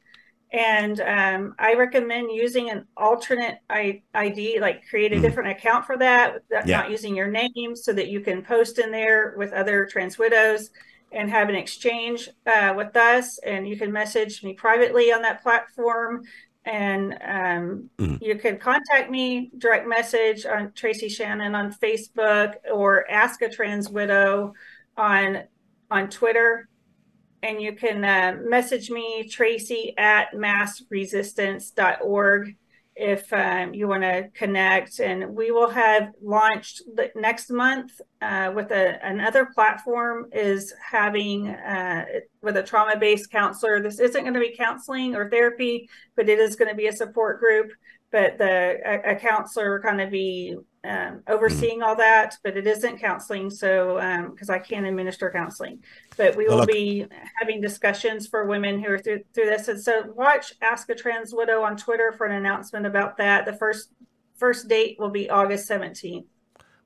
And um, I recommend using an alternate ID, like create a mm. different account for that, that yeah. not using your name, so that you can post in there with other trans widows and have an exchange uh, with us. And you can message me privately on that platform. And um, mm. you can contact me direct message on Tracy Shannon on Facebook or ask a trans widow on on Twitter and you can uh, message me, Tracy at massresistance.org, if um, you want to connect. And we will have launched next month uh, with a, another platform is having uh, with a trauma based counselor. This isn't going to be counseling or therapy, but it is going to be a support group. But the a, a counselor kind of be um, overseeing all that, but it isn't counseling. So, because um, I can't administer counseling, but we will be having discussions for women who are through, through this. And so, watch Ask a Trans Widow on Twitter for an announcement about that. The first first date will be August 17th.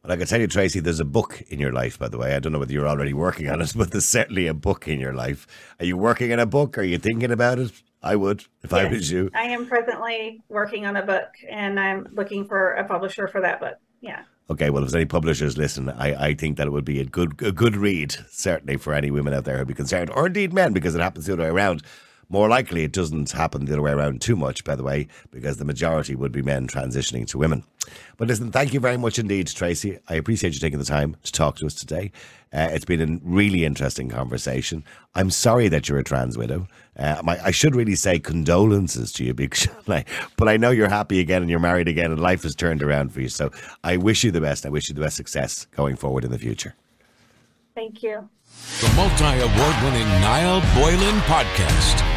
Well, I can tell you, Tracy, there's a book in your life, by the way. I don't know whether you're already working on it, but there's certainly a book in your life. Are you working on a book? Are you thinking about it? I would if yes, I was you. I am presently working on a book and I'm looking for a publisher for that book yeah. Okay, well, if there's any publishers listen, I, I think that it would be a good a good read, certainly for any women out there who'd be concerned, or indeed men, because it happens the other way around. More likely, it doesn't happen the other way around too much, by the way, because the majority would be men transitioning to women. But listen, thank you very much indeed, Tracy. I appreciate you taking the time to talk to us today. Uh, it's been a really interesting conversation. I'm sorry that you're a trans widow. Uh, my, I should really say condolences to you, because, but I know you're happy again and you're married again and life has turned around for you. So I wish you the best. I wish you the best success going forward in the future. Thank you. The multi award winning Niall Boylan podcast.